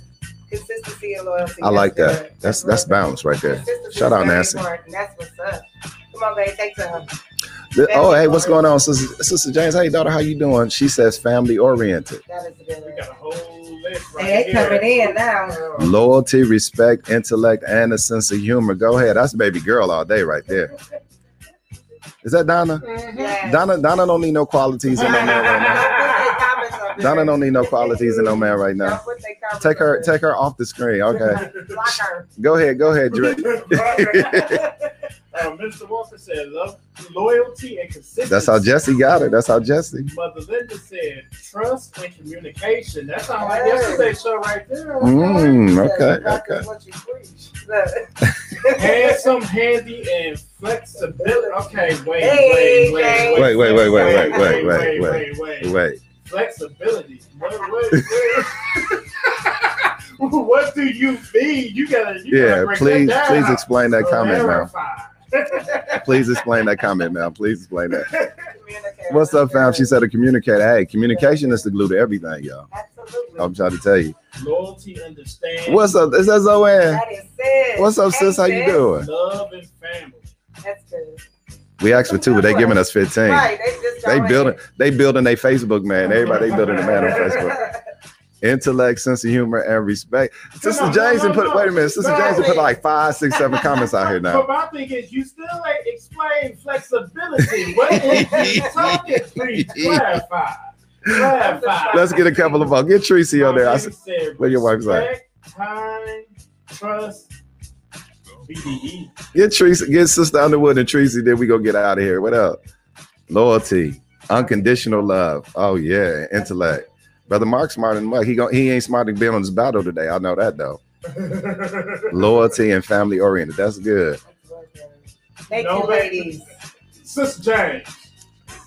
Consistency and loyalty. I like that's that. That's that's balance right there. Shout out Nancy. important. That's what's up. Come on, babe, take some. The- oh, hey, what's going on, Sister, Sister James? Hey, daughter, how you doing? She says family oriented. That is good. We got a whole list right Hey, they coming in now. Loyalty, respect, intellect, and a sense of humor. Go ahead. That's baby girl all day right there. Is that Donna? Yes. Donna Donna don't need no qualities in no man right now. Donna don't need no qualities in no man right now. Take her take her off the screen. Okay. Go ahead. Go ahead, Dre. Uh, Mr. Walker said love, loyalty, and consistency. That's how Jesse got it. That's how Jesse. Mother Linda said trust and communication. That sounds like yesterday's show right there. Mm, okay. Okay. what you preach. Look. Handsome, handy, and flexibility. Okay, wait, wait, wait, Wait, wait, wait, wait, wait, wait, wait, wait, wait, Wait. Flexibility. What, what, what do you mean? You gotta, you gotta Yeah, please, that please explain that comment, ma'am. Clarify. Please explain that comment, ma'am. Please explain that. What's up, fam? She said to communicate. Hey, communication is the glue to everything, y'all. Absolutely. I'm trying to tell you. Loyalty, understanding. What's up? Is that Zoanne? That is sis. What's up, Hey, sis? How you doing? Love and family. That's good. We asked for two, but they giving us 15. Right, they just They building, they building their Facebook, man. Everybody, they building a man on Facebook. Intellect, sense of humor, and respect. Sister on, James no, and put no, wait a minute. Sister no. James put like five, six, seven comments out here now. But my thing is, you still ain't explain flexibility. What is you talking? Please clarify. Clarify. Let's get a couple of them. Get Tracy on there. I said, said where your wife's at? Time, trust, BDE. Get Tracy, get Sister Underwood and Tracy. Then we go get out of here. What up? Loyalty, unconditional love. Oh yeah, intellect. Brother Mark smarter than Mike. He go, he ain't smart to be on this battle today. I know that though. Loyalty and family oriented. That's good. Thank No, you, babe. ladies. Sister James.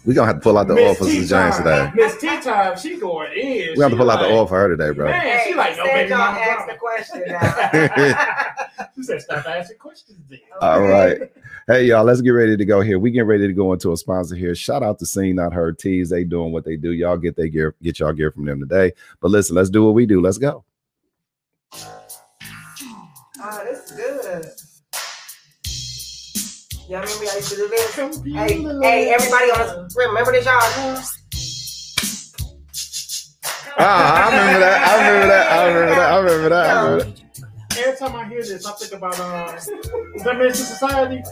We gonna have to pull out the oil for Sister James today. Miss Tea Time, she going in. We have to She pull out the like, oil for her today, bro. Man, she like no Said baby y'all ask the question now. She said stop asking questions then. All right. Hey y'all, let's get ready to go here. We get ready to go into a sponsor here. Shout out to Seen Not Heard Tees. They doing what they do. Y'all get their gear, get y'all gear from them today. But listen, let's do what we do. Let's go. Oh, this is good. Y'all remember y'all used to do this? Hey, hey, everybody on the remember this, y'all? Ah, I remember that. I remember that. I remember that. I remember that. I remember that. Every time I hear this, I think about is that Society?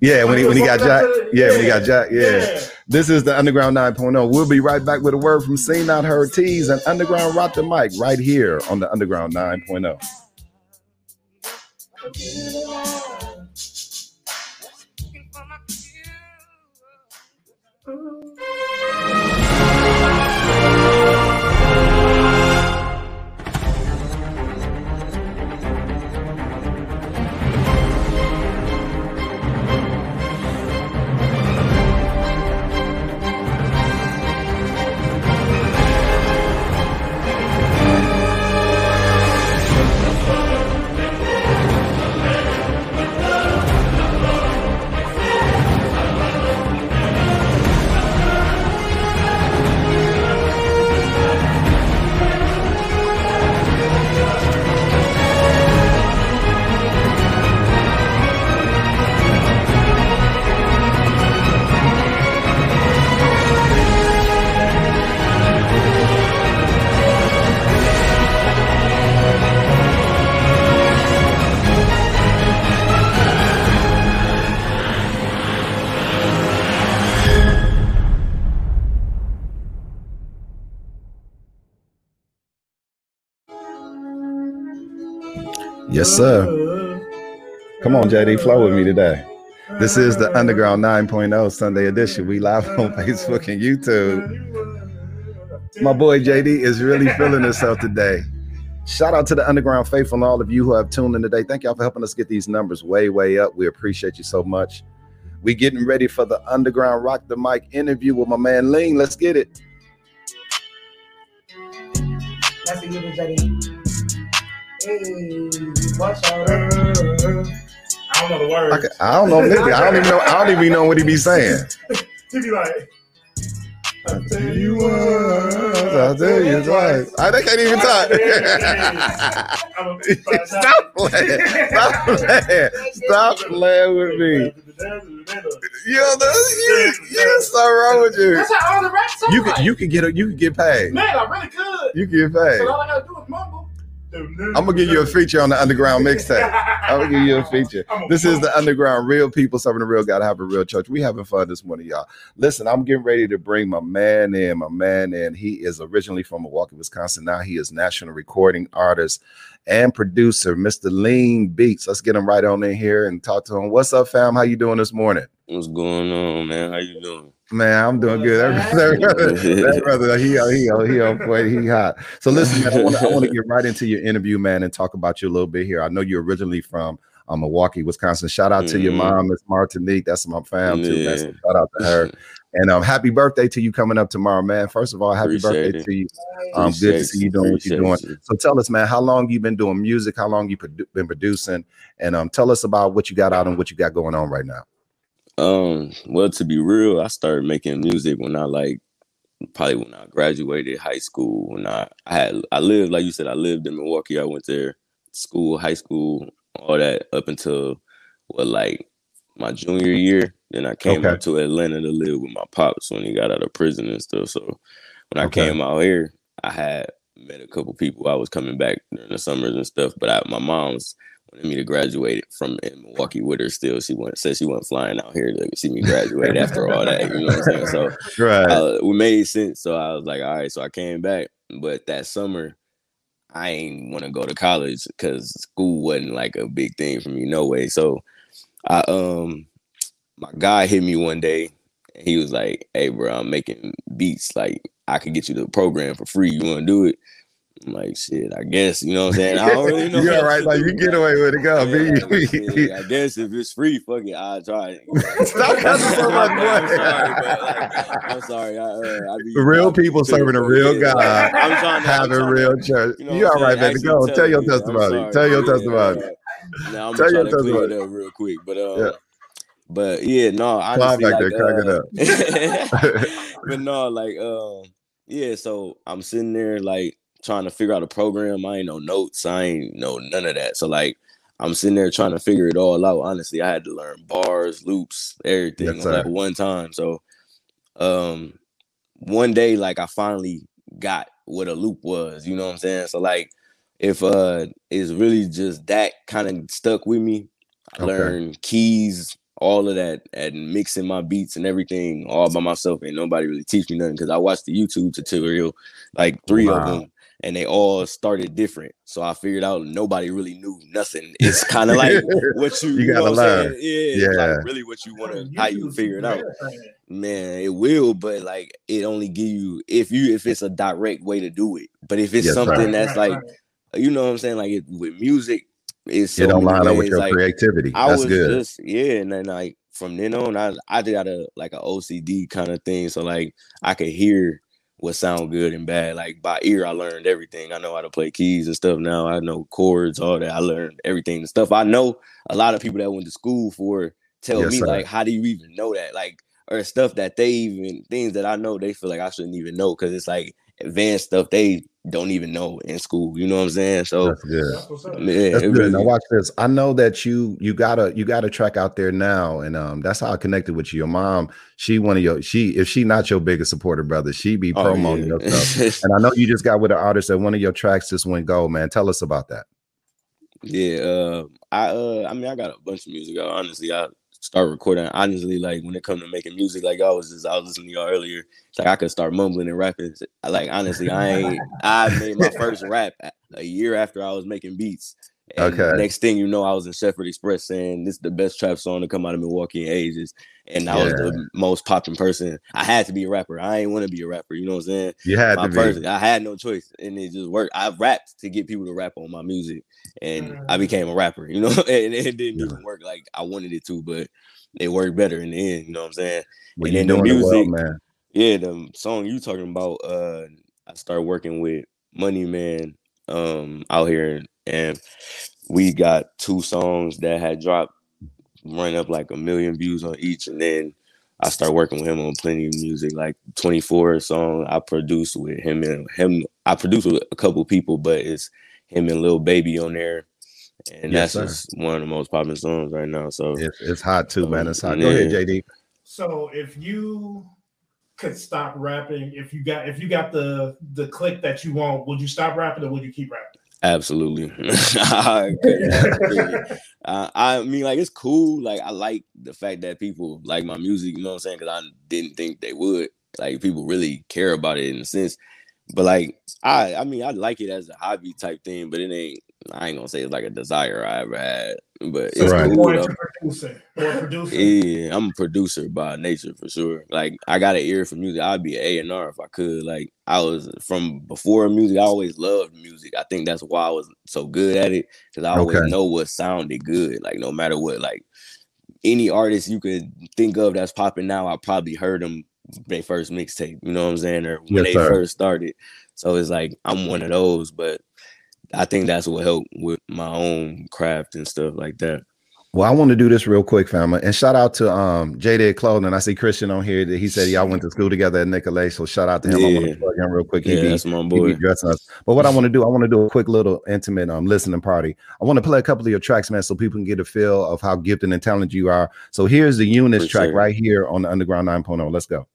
Yeah, when he when he got Jack. Yeah, when he got Jack. Yeah. Yeah. This is the Underground 9.0. We'll be right back with a word from Seen Not Heard Tees and Underground Rock the Mic right here on the Underground oh. 9.0. Yes, sir. Come on, JD, flow with me today. This is the Underground 9.0 Sunday edition. We live on Facebook and YouTube. My boy JD is really feeling himself today. Shout out to the Underground Faithful and all of you who have tuned in today. Thank y'all for helping us get these numbers way, way up. We appreciate you so much. We getting ready for the Underground Rock the Mic interview with my man Ling. Let's get it. That's a good JD. Hey, watch out. I don't know the words. I, ca- I don't know, nigga. I don't even know. I don't even know what he be saying. He be like, I'll tell you once, I'll tell you twice. I they can't even talk. Stop playing. Stop playing. Stop playing with me. Yo, that's, you, you something wrong with you. That's how all the rap sound You like. can you can get a, you can get paid. Man, I really could. You can get paid. So all I gotta do is mumble. I'm gonna give you a feature on the underground mixtape. I'm gonna give you a feature. This is the underground real people serving the real God, have a real church. We having fun this morning, y'all. Listen, I'm getting ready to bring my man in. My man in. He is originally from Milwaukee, Wisconsin. Now he is national recording artist and producer, Mr. Lean Beats. Let's get him right on in here and talk to him. What's up, fam? How you doing this morning? What's going on, man? How you doing? Man, I'm doing good. That brother, that brother, he he he on point. He hot. So listen, man, I want to I want to get right into your interview, man, and talk about you a little bit here. I know you're originally from uh, Milwaukee, Wisconsin. Shout out to your Mhm. mom, Miss Martinique. That's my fam too. So Yeah. shout out to her. And um, happy birthday to you coming up tomorrow, man. First of all, happy Appreciate birthday it. to you. Um, good to see you doing what you're doing. appreciate you. So tell us, man, how long you been doing music? How long you produ- been producing? And um, tell us about what you got out and what you got going on right now. Um, well, to be real, I started making music when I like probably when I graduated high school. When I I had I lived like you said, I lived in Milwaukee. I went there, school, high school, all that up until what like my junior year. Then I came Okay. up to Atlanta to live with my pops when he got out of prison and stuff. So when I came out here, I had met a couple people. I was coming back during the summers and stuff, but I, my mom's wanted me to graduate from in Milwaukee with her still. She went said she wasn't flying out here to see me graduate after all that. You know what I'm saying? So Right. uh, we made sense. So I was like, all right. So I came back, but that summer I ain't want to go to college because school wasn't like a big thing for me, no way. So I um my guy hit me one day and he was like, Hey bro, I'm making beats, like I could get you the program for free. You wanna do it? I'm like, shit, I guess, you know what I'm saying? I don't really know. You're right. Like you get away with it. Go, Yeah, I guess if it's free, fuck it, I'll try it. Stop cussing so much, I'm sorry, but like, I'm sorry. I, uh, I be, real be people serving a real God, like, I'm trying to having trying real church. you know You all right, baby? Go tell your telling you. I'm testimony. Tell your testimony. uh, Now I'm Tell gonna your try to clear it up real quick, but Yeah. but yeah, no, honestly, back there, like, crack it uh, up. but no, like, um, yeah. So I'm sitting there like trying to figure out a program. I ain't no notes. I ain't know none of that. So like, I'm sitting there trying to figure it all out. Honestly, I had to learn bars, loops, everything at one time. So, um, one day, like, I finally got what a loop was. You know what I'm saying? So like, if uh, it's really just that kind of stuck with me. I Okay. learned keys, all of that, and mixing my beats and everything all by myself. And nobody really teach me nothing because I watched the YouTube tutorial, like three of them, and they all started different. So I figured out nobody really knew nothing. It's kind of like what you, You you, know gotta what I'm saying? learn. Yeah, Yeah. like really what you want to, how you figure it out. Man, it will, but like it only give you if you if it's a direct way to do it. But if it's Yes, sir. something that's Right, like, you know what I'm saying, like it, with music, it's so It don't line up with your like, creativity. I That's was good. just yeah, and then like from then on, I I got a like a OCD kind of thing, so like I could hear what sound good and bad. Like by ear, I learned everything. I know how to play keys and stuff now. I know chords, all that. I learned everything. The stuff I know. A lot of people that went to school for tell Yes, me sir. like, how do you even know that? Like or stuff that they even things that I know they feel like I shouldn't even know because it's like advanced stuff they don't even know in school. You know what I'm saying? So That's good. yeah, That's good. really- Now watch this. I know that you you got a you got a track out there now, and um that's how I connected with you. Your mom, she one of your she if she not your biggest supporter, brother, she be Oh, promoting yeah. your stuff. and I know you just got with an artist that one of your tracks just went gold, man. Tell us about that. Yeah, uh, I uh, I mean, I got a bunch of music. Honestly, I start recording. Honestly, like when it comes to making music, like I was just I was listening to y'all earlier. It's like I could start mumbling and rapping. Like honestly, I ain't. I made my first rap a- year after I was making beats, And Okay. Next thing you know, I was in Shepherd Express saying this is the best trap song to come out of Milwaukee in ages, and I was the most popping person. I had to be a rapper. I ain't want to be a rapper. You know what I'm saying? You had my to be. I had no choice, and it just worked. I rapped to get people to rap on my music, and I became a rapper. You know, and it didn't even work like I wanted it to, but it worked better in the end. You know what I'm saying? Well, and then the doing it well, music, man. yeah, the song you talking about, uh, I started working with Money Man um out here and we got two songs that had dropped run up like a million views on each and then I started working with him on plenty of music, like 24 song I produced with him and him. I produced with a couple people, but it's him and Lil Baby on there. And Yes, that's just one of the most popular songs right now. So it's, it's hot too, man. It's hot. Go ahead, JD. So if you could stop rapping, if you got if you got the the click that you want, would you stop rapping or would you keep rapping? Absolutely. I, couldn't have it. Uh, I mean, like it's cool. Like I like the fact that people like my music. You know what I'm saying? Because I didn't think they would. Like people really care about it in a sense. But like I, I mean, I like it as a hobby type thing. But it ain't. I ain't gonna say it's like a desire I ever had. But it's So cool. though. producer, producer. Yeah, I'm a producer by nature for sure. Like I got an ear for music. I'd be A and R if I could. Like I was from before music. I always loved music. I think that's why I was so good at it because I always Okay. know what sounded good. Like no matter what, like any artist you could think of that's popping now, I probably heard them their first mixtape. You know what I'm saying? Or when Yes, they sir. first started. So it's like I'm one of those, but I think that's what helped with my own craft and stuff like that. Well, I want to do this real quick, family, and shout out to um JD Clothing. I see Christian on here. That he said y'all went to school together at Nicolet. So shout out to him. I want Yeah. to plug him real quick. He Yeah, be, that's my he boy. be dressing us. But what I want to do, I want to do a quick little intimate um listening party. I want to play a couple of your tracks, man, so people can get a feel of how gifted and talented you are. So here's the Eunice track Appreciate it. right here on the Underground 9.0. Let's go.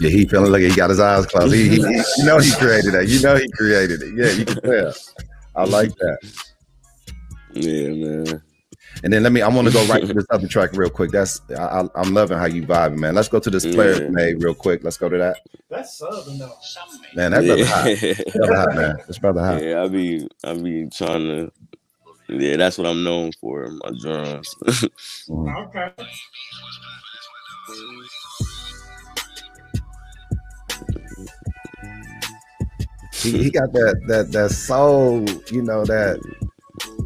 Yeah, he feeling like he got his eyes closed. He, he, he- you know he created that. You know he created it. Yeah, you can tell. I like that. Yeah, man. And then let me. I want to go right to this other track real quick. That's I, I, I'm loving how you vibing, man. Let's go to this player Yeah. made real quick. Let's go to that. That's southern though. Man, that brother hot. That brother hot, man. This brother hot. Yeah, I be I be trying to. Yeah, that's what I'm known for. My drums. Okay. He, he got that that that soul. You know that.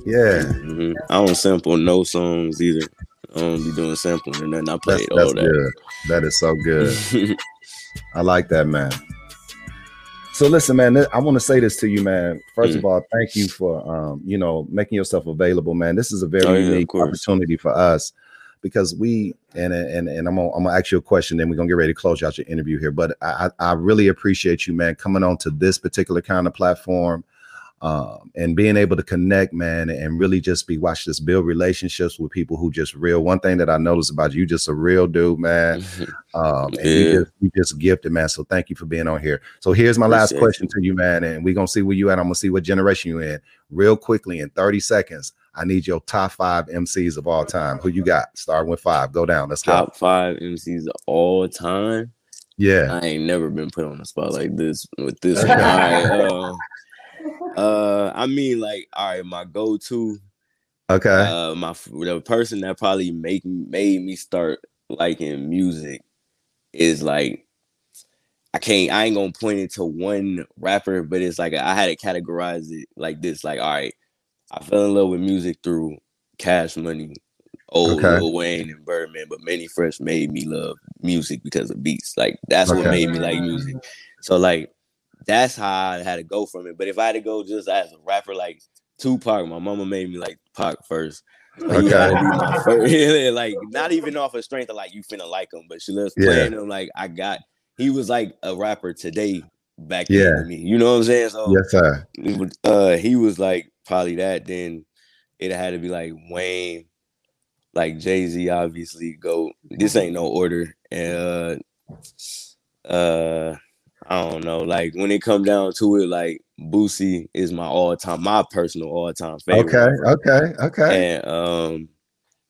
Yeah. Mhm. I don't sample no songs either. I don't be doing sampling and then I play That's, all that's that. good. That is so good. I like that, man. So listen, man, I want to say this to you, man. First Mm. of all, thank you for um, you know, making yourself available, man. This is a very Oh, yeah, unique opportunity for us because we and and and I'm gonna, I'm gonna ask you a question, then we're gonna get ready to close out your interview here. But I I really appreciate you, man, coming on to this particular kind of platform um, and being able to connect, man, and really just be watch this build relationships with people who just real. One thing that I noticed about you, you just a real dude, man. Um, and you Yeah. just you just gifted, man. So thank you for being on here. So here's my last question to you, man, and we're gonna see where you at. I'm gonna see what generation you in. Real quickly, in 30 seconds, I need your top five MCs of all time. Who you got? Starting with five. Go down. Let's go. Top five MCs of all time. Yeah. I ain't never been put on the spot like this with this. Okay. one. Uh, uh, I mean, like, all right, my go-to Okay. uh my the person that probably make made me start liking music is like I can't I ain't gonna point it to one rapper, but it's like I had to categorize it like this. Like, all right, I fell in love with music through Cash Money, old Okay. Lil Wayne and Birdman, but Mannie Fresh made me love music because of beats. Like that's what made me like music. So like that's how I had to go from it. But if I had to go just as a rapper, like Tupac, my mama made me like Pac first. So he had to be my first. like not even off of strength of like you finna like him, but she loves Yeah. playing him. Like I got, he was like a rapper today back Yeah. then to me. You know what I'm saying? So Yes, sir. uh, he was like probably that. Then it had to be like Wayne like Jay Z, obviously go. This ain't no order, and uh, uh, I don't know. Like when it come down to it, like Boosie is my all time, my personal all time favorite. Okay, okay, okay. And um,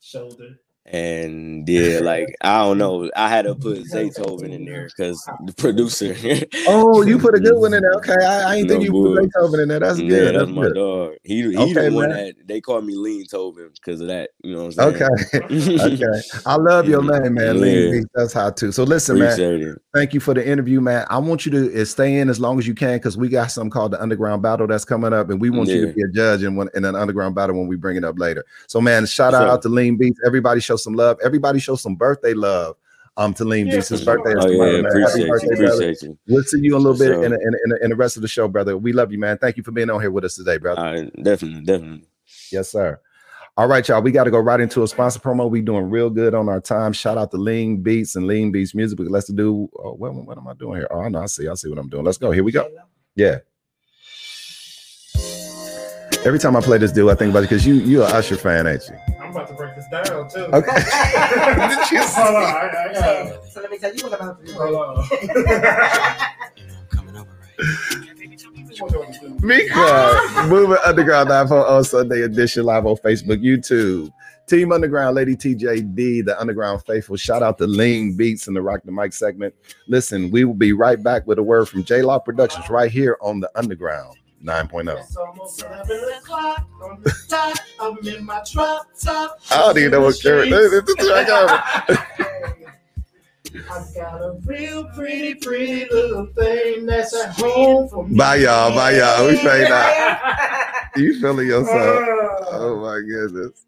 Shoulder. And yeah, like I don't know. I had to put Zaytoven in there because the producer. Oh, you put a good one in there. Okay, I, I ain't No think you bull. put Beethoven in there. That's yeah, good. that's That's my good. dog. He he Okay, the one that they call me Lean Tobin because of that. You know what I'm saying? okay. okay. I love your name, man. Lean Yeah. Beats. That's how too. So listen, man. It. Thank you for the interview, man. I want you to uh, stay in as long as you can because we got something called the Underground Battle that's coming up, and we want you to be a judge in one in an Underground Battle when we bring it up later. So, man, shout out to Lean Beats. Everybody show some love. Everybody show some birthday love. Um, to Lean Yeah, Beats. His for sure. birthday is Oh, tomorrow, yeah, appreciate Happy you, birthday, brother. appreciate you. We'll see you in a little bit sure. in, in, in, in the rest of the show, brother. We love you, man. Thank you for being on here with us today, brother. All right, definitely, definitely. Yes, sir. All right, y'all. We got to go right into a sponsor promo. We doing real good on our time. Shout out to Lean Beats and Lean Beats Music. But let's do. Oh, what, what am I doing here? Oh, I know. I see. I see what I'm doing. Let's go. Here we go. Yeah. Every time I play this deal, I think about it because you you an Usher fan, ain't you? I'm about to break this down too. Okay. Hold on. I, I got So let me tell you what I'm about to do. Hold on. Mika, moving underground live on, on Sunday edition live on Facebook, YouTube. Team Underground, Lady TJD, the Underground Faithful. Shout out to Lean Beats in the Rock the Mic segment. Listen, we will be right back with a word from J Law Productions right here on the Underground. 9.0. It's almost 11 o'clock on the dot. I'm in my drop top. I don't even know what is I got I've got a real pretty, pretty little thing that's at home for me. Bye, y'all. Bye, y'all. We fade out. You feeling yourself? Oh my goodness.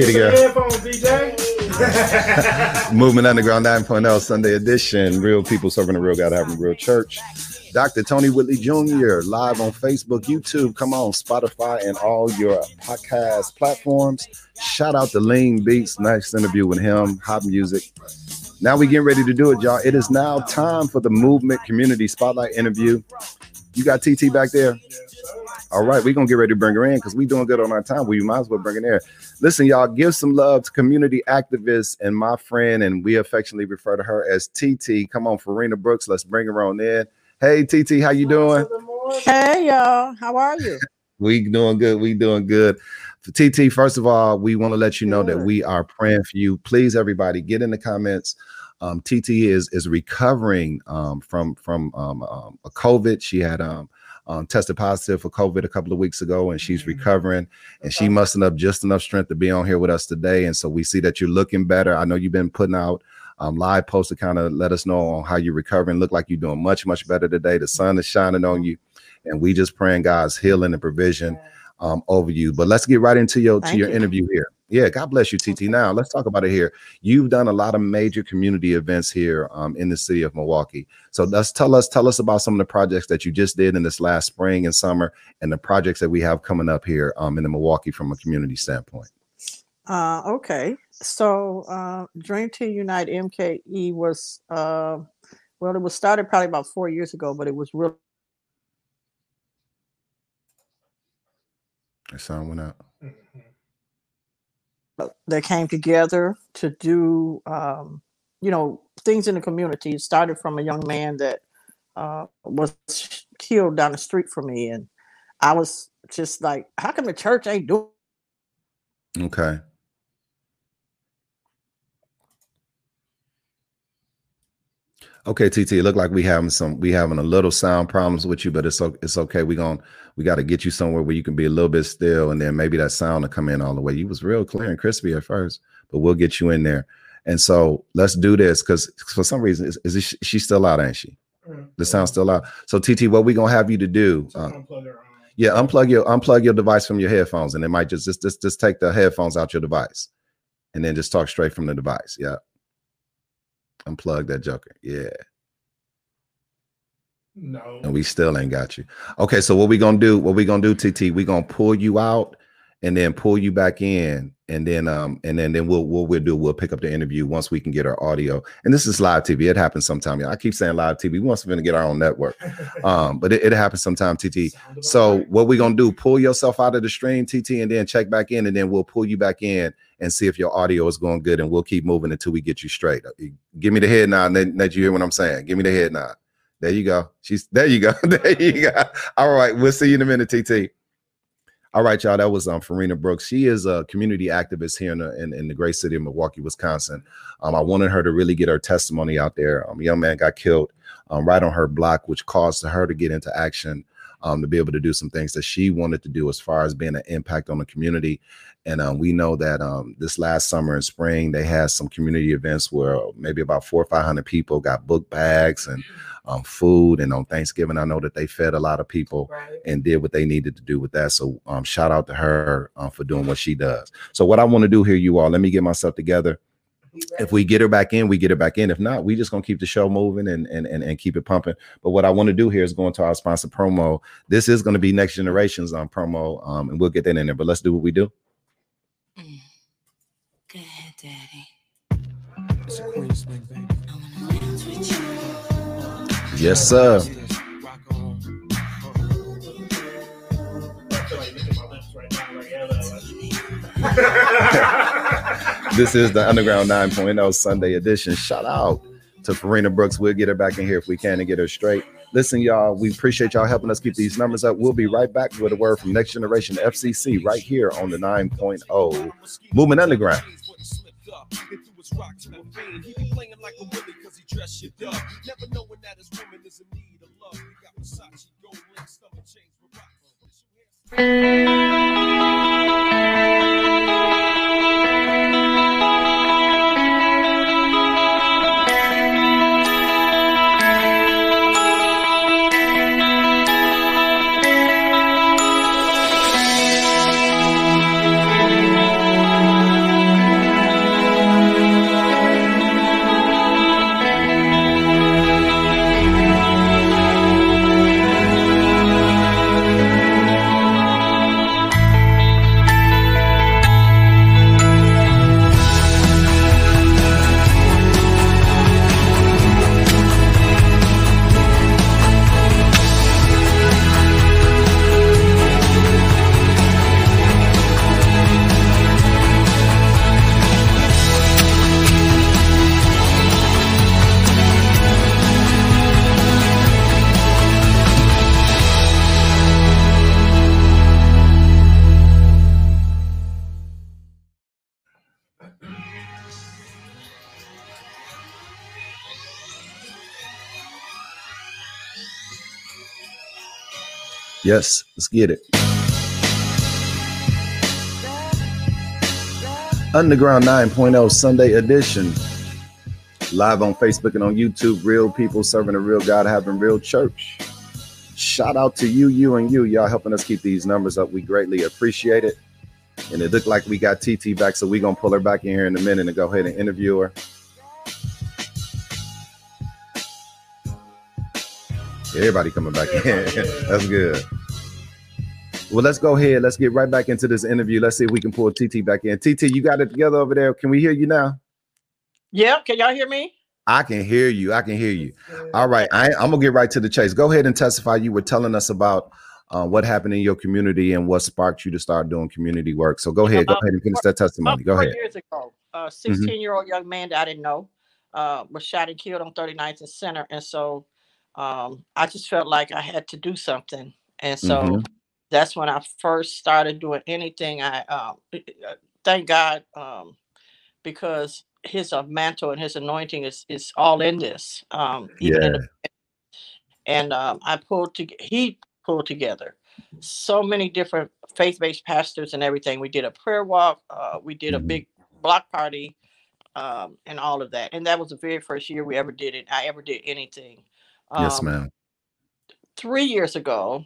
Get it, girl. Headphones, DJ. Movement Underground 9.0 Sunday edition. Real people serving a real God, having a real church. Dr. Tony Whitley Jr. live on Facebook, YouTube. Come on, Spotify, and all your podcast platforms. Shout out to Lean Beats. Nice interview with him. Hot music. Now we getting ready to do it, y'all. It is now time for the Movement Community Spotlight interview. You got TT back there? All right, we're gonna get ready to bring her in because we doing good on our time. We might as well bring her in. Listen, y'all, give some love to community activists and my friend, and we affectionately refer to her as TT. Come on, Farina Brooks. Let's bring her on in. Hey, TT, how you doing? Hey y'all, how are you? We doing good. We doing good. For TT, first of all, we want to let you know that we are praying for you. Please, everybody, get in the comments. Um, TT is is recovering um, from from um, um, a COVID. She had um, um, tested positive for COVID a couple of weeks ago, and she's recovering. And she mustered up just enough strength to be on here with us today. And so we see that you're looking better. I know you've been putting out um, live posts to kind of let us know on how you're recovering. Look like you're doing much much better today. The sun is shining on you, and we just praying God's healing and provision um, over you. But let's get right into your to your you. interview here. Yeah, God bless you, TT. Now let's talk about it here. You've done a lot of major community events here um, in the city of Milwaukee. So let's tell us tell us about some of the projects that you just did in this last spring and summer, and the projects that we have coming up here um, in the Milwaukee from a community standpoint. Uh, okay, so uh, Dream to Unite MKE was uh, well, it was started probably about four years ago, but it was really The sound went out. They came together to do um, you know things in the community it started from a young man that uh, was killed down the street from me and i was just like how come the church ain't doing Okay. Okay, TT. It looked like we having some we having a little sound problems with you, but it's it's okay. We going we got to get you somewhere where you can be a little bit still, and then maybe that sound will come in all the way. You was real clear and crispy at first, but we'll get you in there. And so let's do this because for some reason is, is it, she's still out, ain't she? The sound's still out. So TT, what we gonna have you to do? uh, yeah, unplug your unplug your device from your headphones, and it might just just just, just take the headphones out your device, and then just talk straight from the device. Yeah, unplug that joker. Yeah, No. and we still ain't got you. Okay, so what we gonna do? What we gonna do, TT? We gonna pull you out and then pull you back in, and then um and then then we'll what we'll do we'll pick up the interview once we can get our audio. And this is live TV. It happens sometime. I keep saying live TV. We want to get our own network, um, but it, it happens sometime. TT. So what we gonna do? Pull yourself out of the stream, TT, and then check back in, and then we'll pull you back in and see if your audio is going good, and we'll keep moving until we get you straight. Uh, Give me the head nod. Let, let you hear what I'm saying. Give me the head nod. There you go. She's there. You go. there you go. All right. We'll see you in a minute, TT. All right, y'all. That was um Farina Brooks. She is a community activist here in the, in, in the great city of Milwaukee, Wisconsin. Um, I wanted her to really get her testimony out there. Um, a young man got killed um, right on her block, which caused her to get into action um, to be able to do some things that she wanted to do as far as being an impact on the community. And um, we know that um, this last summer and spring, they had some community events where maybe about four or 500 people got book bags and um, food. And on Thanksgiving, I know that they fed a lot of people and did what they needed to do with that. So um, shout out to her uh, for doing what she does. So what I want to do here, you all, let me get myself together. If we get her back in, we get her back in. If not, we just gonna keep the show moving and and and, and keep it pumping. But what I want to do here is go into our sponsor promo. This is gonna be next generations on promo, um, and we'll get that in there. But let's do what we do. Go ahead, Daddy. It's a queen swing, baby. I wanna dance with you. Yes, sir. this is the Underground 9.0 Sunday edition. Shout out to Farina Brooks. We'll get her back in here if we can and get her straight. Listen, y'all, we appreciate y'all helping us keep these numbers up. We'll be right back with a word from Next Generation FCC right here on the 9.0 Movement Underground. Never knowing that his woman is in need of love. We got stomach Música Yes, let's get it. Underground 9.0 Sunday edition. Live on Facebook and on YouTube. Real people serving a real God, having real church. Shout out to you, you, and you. Y'all helping us keep these numbers up. We greatly appreciate it. And it looked like we got TT back, so we're going to pull her back in here in a minute and go ahead and interview her. Everybody coming back in. That's good. Well, let's go ahead. Let's get right back into this interview. Let's see if we can pull TT back in. TT, you got it together over there. Can we hear you now? Yeah, can y'all hear me? I can hear you. I can hear you. All right. I, I'm gonna get right to the chase. Go ahead and testify. You were telling us about uh, what happened in your community and what sparked you to start doing community work. So go ahead, go ahead and finish that testimony. Go ahead. years ago, a Mhm. 16 year old young man that I didn't know uh, was shot and killed on 39th and Center. And so um, I just felt like I had to do something. And so Mhm. that's when I first started doing anything. I um, uh, thank God um, because his uh, mantle and his anointing is, is all in this. Um, Yeah. the and um, I pulled to he pulled together so many different faith-based pastors and everything. We did a prayer walk, uh, we did a Mhm. big block party, um, and all of that. And that was the very first year we ever did it. I ever did anything. Yes, Um, ma'am. three years ago,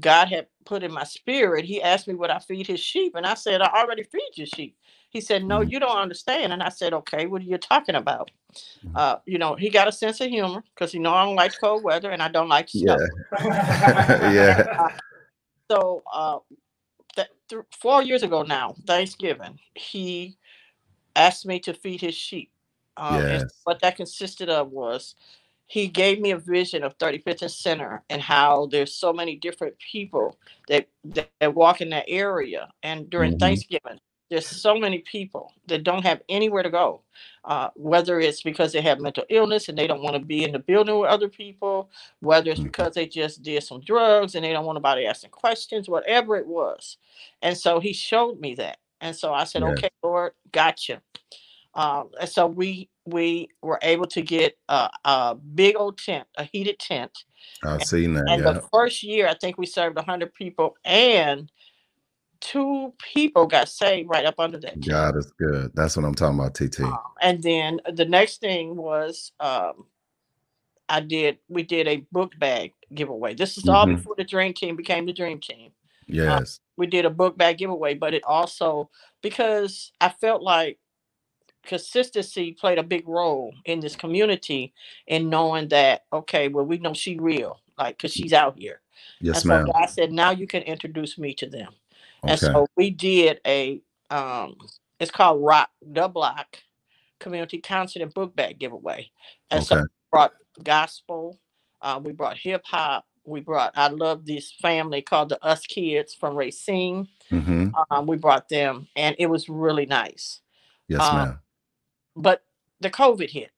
God had put in my spirit. He asked me would I feed his sheep, and I said I already feed your sheep. He said, No, you don't understand. And I said, Okay, what are you talking about? Uh, you know, he got a sense of humor because you know I don't like cold weather and I don't like snow. Yeah. yeah. So uh, that th- four years ago now, Thanksgiving, he asked me to feed his sheep. Um, Yes. what that consisted of was he gave me a vision of 35th and Center and how there's so many different people that, that, that walk in that area. And during Mhm. Thanksgiving, there's so many people that don't have anywhere to go, uh, whether it's because they have mental illness and they don't want to be in the building with other people, whether it's because they just did some drugs and they don't want nobody asking questions, whatever it was. And so he showed me that. And so I said, Yes. okay, Lord, gotcha. Um, and so we we were able to get a, a big old tent, a heated tent. I've seen that. And Yeah. the first year, I think we served 100 people, and two people got saved right up under that tent. God is good. That's what I'm talking about, TT. And then the next thing was um, I did we did a book bag giveaway. This is all Mhm. before the Dream Team became the Dream Team. Yes. We did a book bag giveaway, but it also because I felt like consistency played a big role in this community in knowing that okay, well we know she real, like because she's out here. Yes, and so ma'am. God said, now you can introduce me to them. And Okay. so we did a um it's called Rock the Block Community Concert and Book Bag Giveaway. And so Okay. we brought gospel, uh, we brought hip hop, we brought I love this family called the Us Kids from Racine. hmm Um, we brought them and it was really nice. Yes, Um, ma'am. But the COVID hit.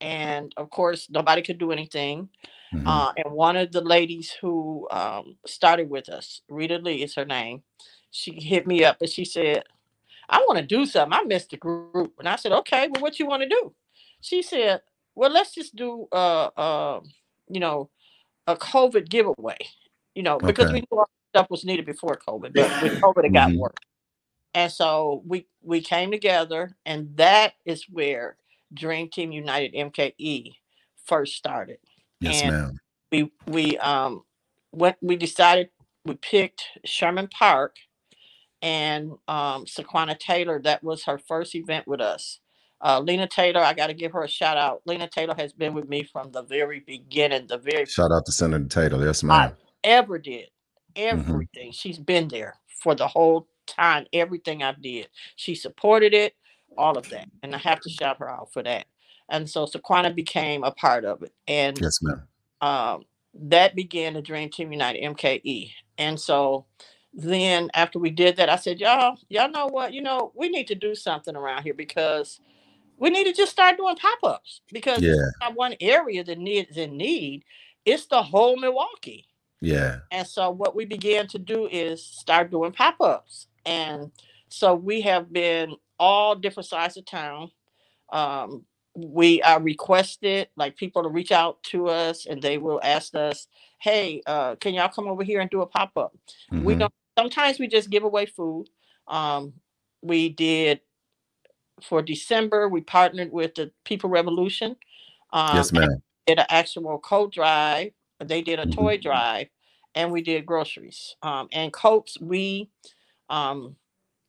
And of course, nobody could do anything. Mhm. Uh, and one of the ladies who um, started with us, Rita Lee is her name, she hit me up and she said, I want to do something. I missed the group. And I said, okay, well, what you want to do? She said, well, let's just do, uh, uh, you know, a COVID giveaway, you know, because we knew all the stuff was needed before COVID, but with COVID, it got Mhm. worse. And so we we came together, and that is where Dream Team United MKE first started. Yes, and ma'am. we we um went we decided we picked Sherman Park and um Sequana Taylor. That was her first event with us. Uh, Lena Taylor, I got to give her a shout out. Lena Taylor has been with me from the very beginning, the very Shout out to Senator Taylor. Yes, ma'am. I ever did. Mm-hmm. Everything. She's been there for the whole time. Everything I did. She supported it, all of that. And I have to shout her out for that. And so Sequana became a part of it. And Yes, ma'am. um, that began the Dream Team United MKE. And so then after we did that, I said, y'all, y'all know what? You know, we need to do something around here because we need to just start doing pop-ups because Yeah. not one area that needs in need. It's the whole Milwaukee. Yeah. And so what we began to do is start doing pop-ups. And so we have been all different sides of town. Um, we are requested like people to reach out to us and they will ask us, hey, uh, can y'all come over here and do a pop-up? We Mhm. don't sometimes we just give away food. Um, we did for December, we partnered with the People Revolution. Um, Yes, ma'am. did an actual coat drive. They did a Mhm. toy drive, and we did groceries. Um, and coats, we um,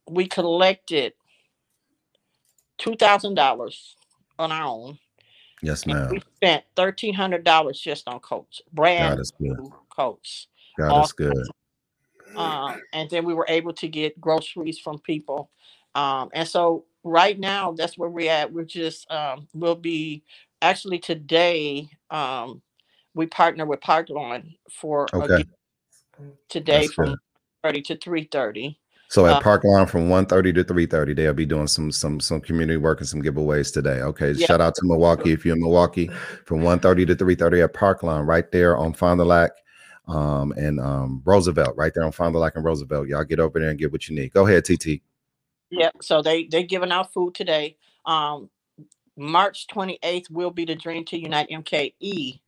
we collected two thousand dollars on our own. Yes, ma'am. We spent thirteen hundred dollars just on coats, brand God is good. new coats. God all is good. um, and then we were able to get groceries from people. Um, and so right now, that's where we're at. We're just um, we'll be actually today. Um, we partner with Parkland for Okay. today That's from. 30 to 3:30. So at Uh, Parkline from 1:30 to 3:30, they'll be doing some some some community work and some giveaways today. Okay. Yeah. Shout out to Milwaukee if you're in Milwaukee from 1:30 to 3:30 at Parkline, right there on Fond du Lac um and um Roosevelt, right there on Fond du Lac and Roosevelt. Y'all get over there and get what you need. Go ahead, TT. Yeah, so they they're giving out food today. Um, March 28th will be the Dream to Unite MKE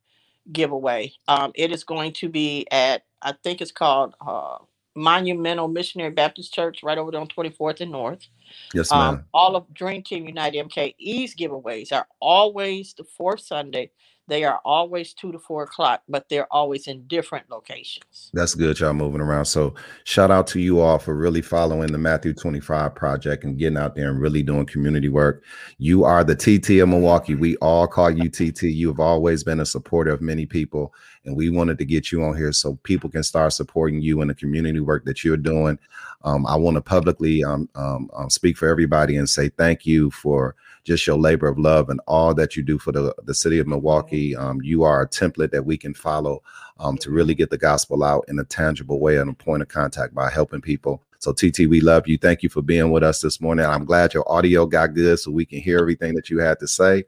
giveaway. Um, it is going to be at I think it's called uh, Monumental Missionary Baptist Church, right over there on 24th and North. Yes, Um, ma'am. all of Dream Team United MKE's giveaways are always the fourth Sunday. They are always two to four o'clock, but they're always in different locations. That's good, y'all moving around. So shout out to you all for really following the Matthew 25 project and getting out there and really doing community work. You are the TT of Milwaukee. We all call you TT. You have always been a supporter of many people, and we wanted to get you on here so people can start supporting you in the community work that you're doing. Um, I want to publicly um, um, um, speak for everybody and say thank you for just your labor of love and all that you do for the, the city of Milwaukee. Um, you are a template that we can follow um, to really get the gospel out in a tangible way and a point of contact by helping people. So, TT, we love you. Thank you for being with us this morning. I'm glad your audio got good so we can hear everything that you had to say.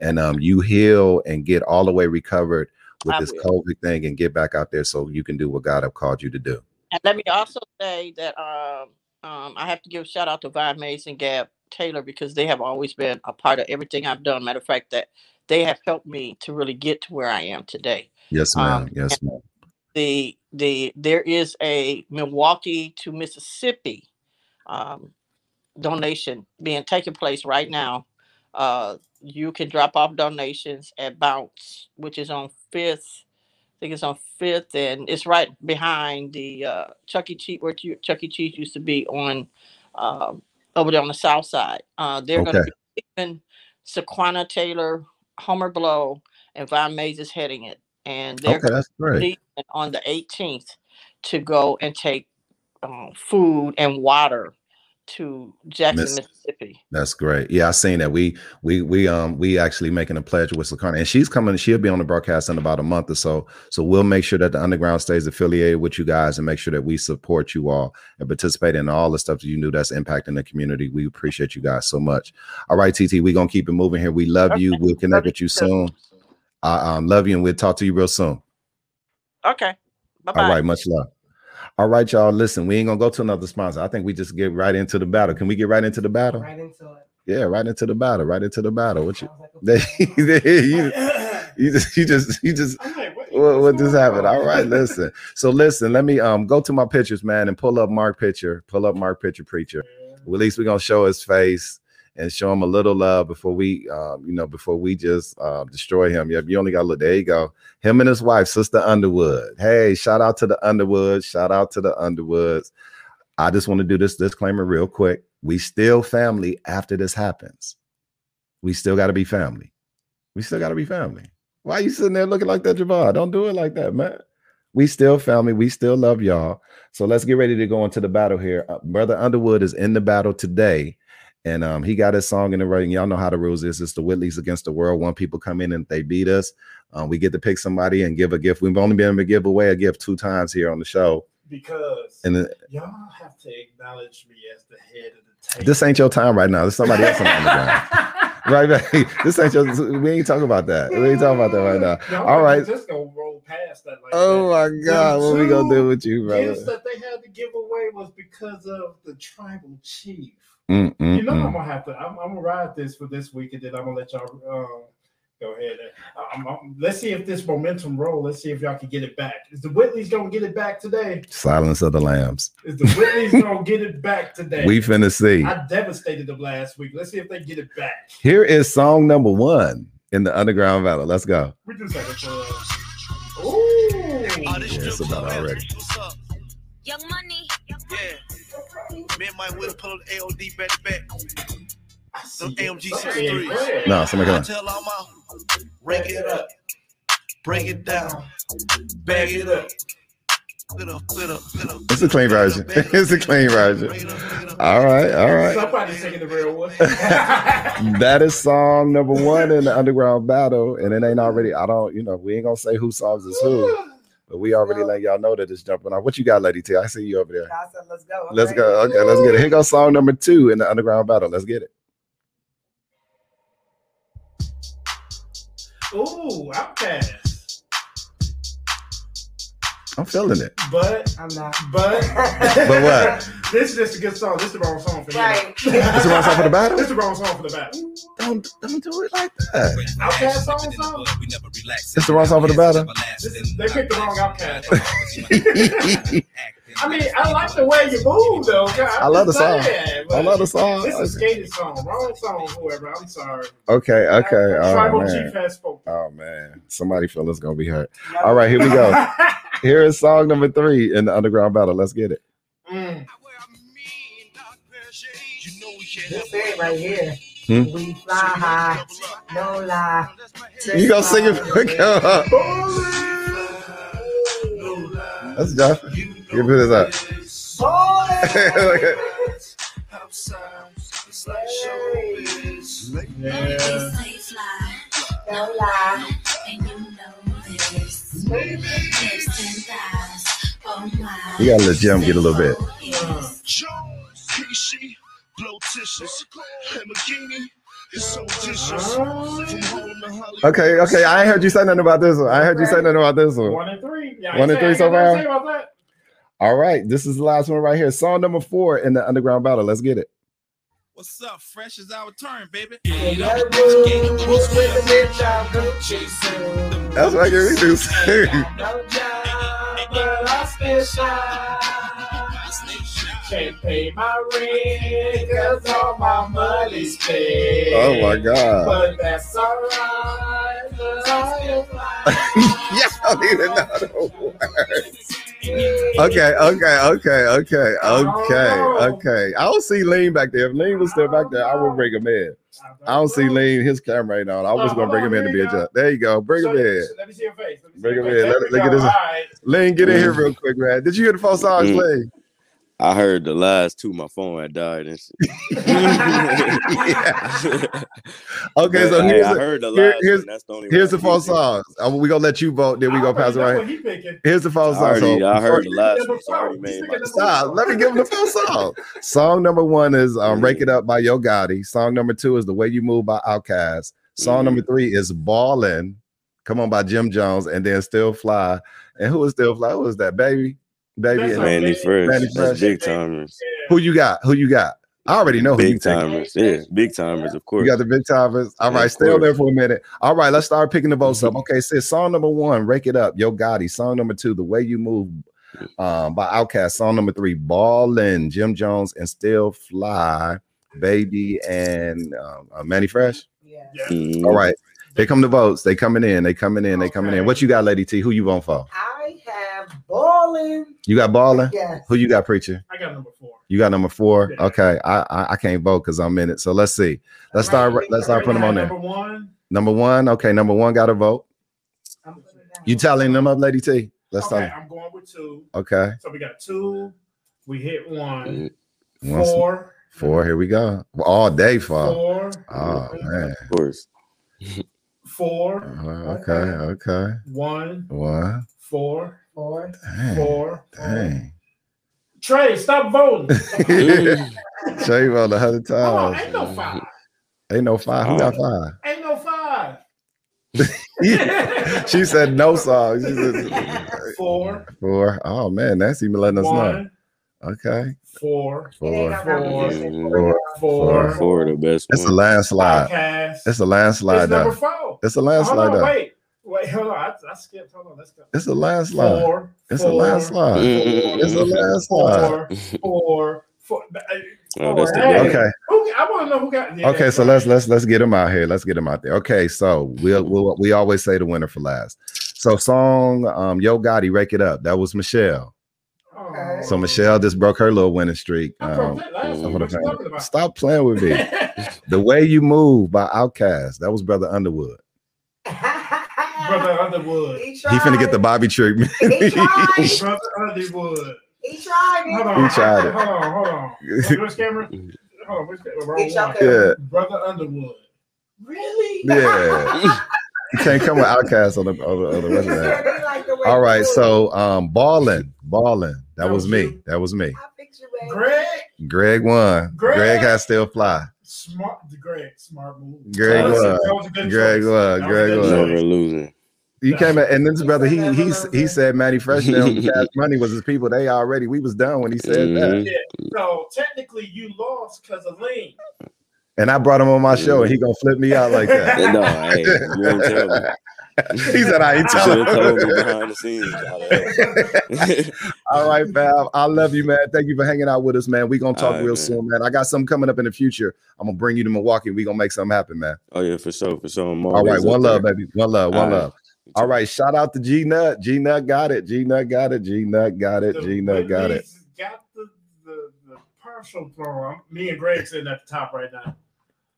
And um, you heal and get all the way recovered with I this will. COVID thing and get back out there so you can do what God have called you to do. And let me also say that um, um, I have to give a shout out to Vine Mays and Gab Taylor because they have always been a part of everything I've done. Matter of fact, that they have helped me to really get to where I am today. Yes, Um, ma'am. Yes, ma'am. the the there is a Milwaukee to Mississippi um, donation being taken place right now. Uh, you can drop off donations at Bounce, which is on Fifth. I think it's on Fifth, and it's right behind the uh, Chuck E. Cheese, where Chu- Chuck E. Cheese used to be on um, over there on the south side. Uh, they're going to be even Sequana Taylor, Homer Blow, and Von Mays is heading it, and they're Okay, that's great. on the 18th to go and take um, food and water to Jackson, Miss- Mississippi. That's great. Yeah, I seen that. We we we um we actually making a pledge with Sequana, and she's coming. She'll be on the broadcast in about a month or so. So we'll make sure that the underground stays affiliated with you guys, and make sure that we support you all and participate in all the stuff that you do that's impacting the community. We appreciate you guys so much. All right, TT, we're gonna keep it moving here. We love you. We'll connect with you soon. I um, love you, and we'll talk to you real soon. Okay. Bye bye. All right, much love. All right, y'all. Listen, we ain't gonna go to another sponsor. I think we just get right into the battle. Can we get right into the battle? Right into it. Yeah, right into the battle. Right into the battle. What you? you, you just, you just, you just. What, what just happened? All right, listen. So listen, let me um go to my pictures, man, and pull up Mark picture. Pull up Mark picture, preacher. Well, at least we're gonna show his face and show him a little love before we, um, you know, before we just uh, destroy him. Yep, you only got to look. There you go. Him and his wife, Sister Underwood. Hey, shout out to the Underwoods. Shout out to the Underwoods. I just want to do this disclaimer real quick. We still family after this happens. We still got to be family. We still got to be family. Why you sitting there looking like that, Javon? Don't do it like that, man. We still family. We still love y'all. So let's get ready to go into the battle here. Uh, Brother Underwood is in the battle today. And um, he got his song in the writing. Y'all know how the rules is. It's the Whitleys against the world. One people come in and they beat us. Um, we get to pick somebody and give a gift. We've only been able to give away a gift two times here on the show. Because And then- y'all have to acknowledge me as the head of the table. This ain't your time right now. There's somebody else on the ground. Right back. This ain't your we ain't talking about that. We ain't talking about that right now. Y'all All right. just gonna roll past that. Like Oh that. my God. Them What we gonna do with you, Gifts brother? that they had to give away was because of the tribal chief. Mm, mm, you know mm. I'm gonna have to. I'm, I'm gonna ride this for this week, and then I'm gonna let y'all um, go ahead. And, um, um, let's see if this momentum roll. Let's see if y'all can get it back. Is the Whitleys gonna get it back today? Silence of the lambs. Is the Whitleys gonna get it back today? We finna see. I devastated them last week. Let's see if they get it back. Here is song number one in the underground battle. Let's go. We just like it. Ooh. Yeah, it's about already. Young money. Yeah. Me and Mike Will pull up the AOD back to back. Them AMG 63s. No, somebody come I on. tell all my rank it up, break it down, bag it up. It's a clean version. it's a clean version. All right, all right. Somebody's taking the real one. That is song number one in the underground battle, and it ain't already. I don't, you know, we ain't gonna say who songs is who, But we already let y'all know that it's jumping off. What you got, Lady T? I see you over there. I said, let's go. Let's go. Okay, let's get it. Here goes song number two in the underground battle. Let's get it. Ooh, Outkast. I'm feeling it. But I'm not. But But what? this is just a good song. This is the wrong song for me. Right. This is the wrong song for the battle? This is the wrong song for the battle. Don't don't do it like that. Outkast song song. It's the wrong song for the battle. This is, they picked the wrong Outkast. Song. I mean, I like the way you move though. God, I love the song. saying, I love the song. This is a skated song. Wrong song, whoever. I'm sorry. Okay, okay. Oh Tribal man. Chief has spoken. Oh man. Somebody feel it's gonna be hurt. All right, here we go. Here is song number three in the underground battle. Let's get it. Mm. This it right here. Hmm? We fly high, no lie. You gonna sing it? Come on. Let's go. Give up. No lie. You gotta let Jim get a little bit. Okay, okay. I heard you say nothing about this one. I heard you say nothing about this one. One and three. Yeah, One and three so far? Say about that. All right, this is the last one right here. Song number four in the underground battle. Let's get it. What's up? Fresh is our turn, baby. That's what I get me. Can't pay my rent cause all my money's paid. Oh my God. But that's alright. 'cause I am yes, I don't even know the words. Okay, okay, okay, okay, okay, okay. I don't see Lean back there. If Lean was still back there, I would bring him in. I don't see Lean. His camera ain't on. I was gonna bring him in to be a judge. There you go. Bring him in. Let me see your face. Let me see Bring him in. Let, look at this. All right. Lean, get in here real quick, man. Did you hear the four songs, Mm. Lean? I heard the last two. My phone had died and shit. Okay, But, so here's I the, heard the here- last here's, one. That's the only here's the one I four keep songs. Uh, we gonna let you vote. Then we gonna pass it right. what he. Here's the four I songs. already, So I heard the last one. So I already made my Stop. Let me give him the false song. Song number one is um, "Rake It Up" by Yo Gotti. Song number two is "The Way You Move" by Outkast. Song number three is "Ballin'." Come on by Jim Jones, and then "Still Fly." And who is "Still Fly"? Who is that? Baby, baby, and Mannie Fresh. Mannie That's Big Tymers. Who you got? Who you got? I already know who Big take. timers. Yeah, Big Tymers, of course. You got the Big Tymers. All Yeah, right, of stay on there for a minute. All right, let's start picking the votes up. Okay, sis, song number one, Rake It Up, Yo Gotti. Song number two, The Way You Move um, by Outkast. Song number three, Ballin', Jim Jones, and Still Fly, Baby, and um, uh, Mannie Fresh. Mhm. All right, they come the votes. They coming in. They coming in. They coming in. What you got, Lady T? Who you voting for? I have balling. You got Ballin'? Yes. Who you got, Preacher? I got number four. You got number four. Okay, I I, I can't vote because I'm in it. So let's see. Let's start. Let's start putting them on there. Number one. Number one. Okay, number one got a vote. You telling them up, Lady T? Let's Okay, talk. I'm going with two. Okay. So we got two. We hit one. Once- Four. Four. Here we go. All day for. Four. Oh man. Of course. Four. Uh, Okay. Okay. One. One. Four. Four. Dang. Four. Dang. Trey, stop voting. Shave on a hundred Hold on, times. ain't no five. Ain't no five. Who got five? Ain't no five. she said no song. She said Four. four. Oh man, that's even letting us know. Okay. Four. Four. Four. Four. Four. Four the best. It's a one. landslide. Podcast. It's a landslide. It's number though. four. It's a Hold landslide. on, wait. Wait, hold on. I, I skipped. Hold on. Let's go. It's a landslide. Four. It's a four, landslide. It's a landslide. Four. Four. Four. Oh, the Hey, best. Okay. Who, I want to know who got. Yeah, Okay, so let's let's let's get them out here. Let's get them out there. Okay, so we'll, we'll we always say the winner for last. So song um Yo Gotti, rake it up. That was Michelle. Okay. So Michelle just broke her little winning streak. Um, last I'm week. gonna What you stop playing with me. the way you move by Outkast. That was Brother Underwood. Brother Underwood. He He finna get the Bobby treatment. Brother Underwood. He tried Hold it. on. He tried it. Hold on. Hold on. Which camera? Hold on. Which camera? Wrong It's your one. camera. Brother Underwood. Really? yeah. You can't come with Outkasts on the on the, on the rest of that. All right, so um, balling, balling. That was me. That was me. Greg, Greg won. Greg. Greg has still fly. smart. The Greg, smart move. Greg That won. that was a good Greg choice. won. That was a Greg won. Never losing. You came at, and this brother, he he he said Mannie Fresh and Cash Money was his people. They already we was done when he said Mm-hmm. that. Yeah. So technically, you lost because of lean. And I brought him on my show, and he gonna flip me out like that. No, hey, you ain't tell me. he said I ain't You telling told me him. behind the scenes. All right, Val. I love you, man. Thank you for hanging out with us, man. We gonna talk All right, real man. soon, man. I got something coming up in the future. I'm gonna bring you to Milwaukee. We gonna make something happen, man. Oh yeah, for sure, for sure. I'm All right, always one love, there. baby. One love, one All right. Love. All right, shout out to G Nut. G Nut got it. G Nut got it. G Nut got it. G Nut got it. Got the, the, the partial throw. Me and Greg sitting at the top right now.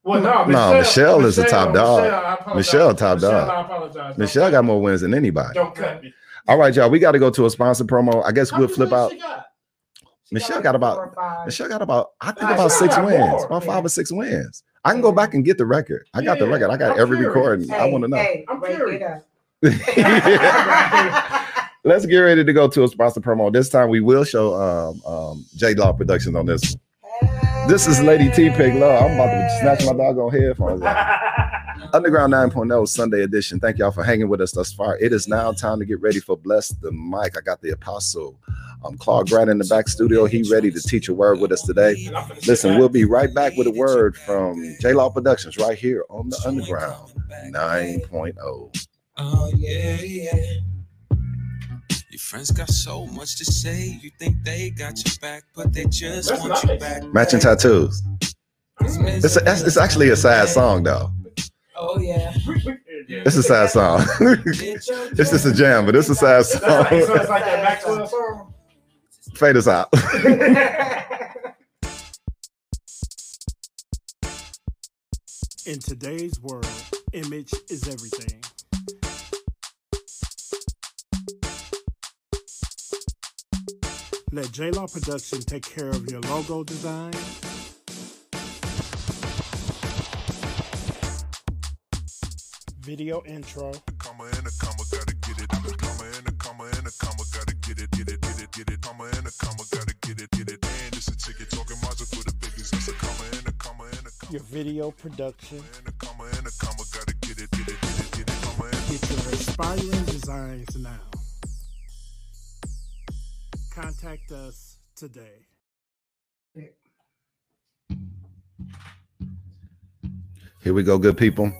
Well, no, No, Michelle is the top Michelle, I dog. apologize. Michelle, top Michelle, I dog. apologize. Michelle got more wins than anybody. Don't cut me. All right, y'all. We got to go to a sponsor promo. I guess How we'll flip out. got? Michelle got about Michelle got about I think Nah, about six wins, more. about five or six wins. I can go back and get the record. I got the record. I got I'm every curious. recording. I want to know. Hey, I'm wake curious. Let's get ready to go to a sponsor promo. This time we will show um, um, J Law Productions on this. one. This is Lady T Pig Law. I'm about to snatch my doggone headphones off. Underground 9.0 Sunday edition. Thank y'all for hanging with us thus far. It is now time to get ready for Bless the Mic. I got the apostle, um, Claude Grant in the back studio. He ready to teach a word with us today. Listen, we'll be right back with a word from J Law Productions right here on the Underground 9.0. Oh yeah, yeah. Your friends got so much to say. You think they got your back, but they just That's want you back. Matching tattoos. It's, a, it's, it's actually a sad song though. Oh yeah. It's a sad song. it's just a jam, but it's a sad That's like, so it's like that Maxwell song. Fade us out. In today's world, image is everything. Let J Law Production take care of your logo design. Video intro. comma and a comma, gotta get it. Comma and a comma and a comma, gotta get it, get it, get it, get it. Comma and a comma, gotta get it, get it. And it's a ticket talking Mazda for the biggest. That's a comma and a comma and a comma Your video production. and a comma and a comma, gotta get it, get it, get it, get it. Comma and Get your inspiring designs now. Contact us today. Here we go, good people.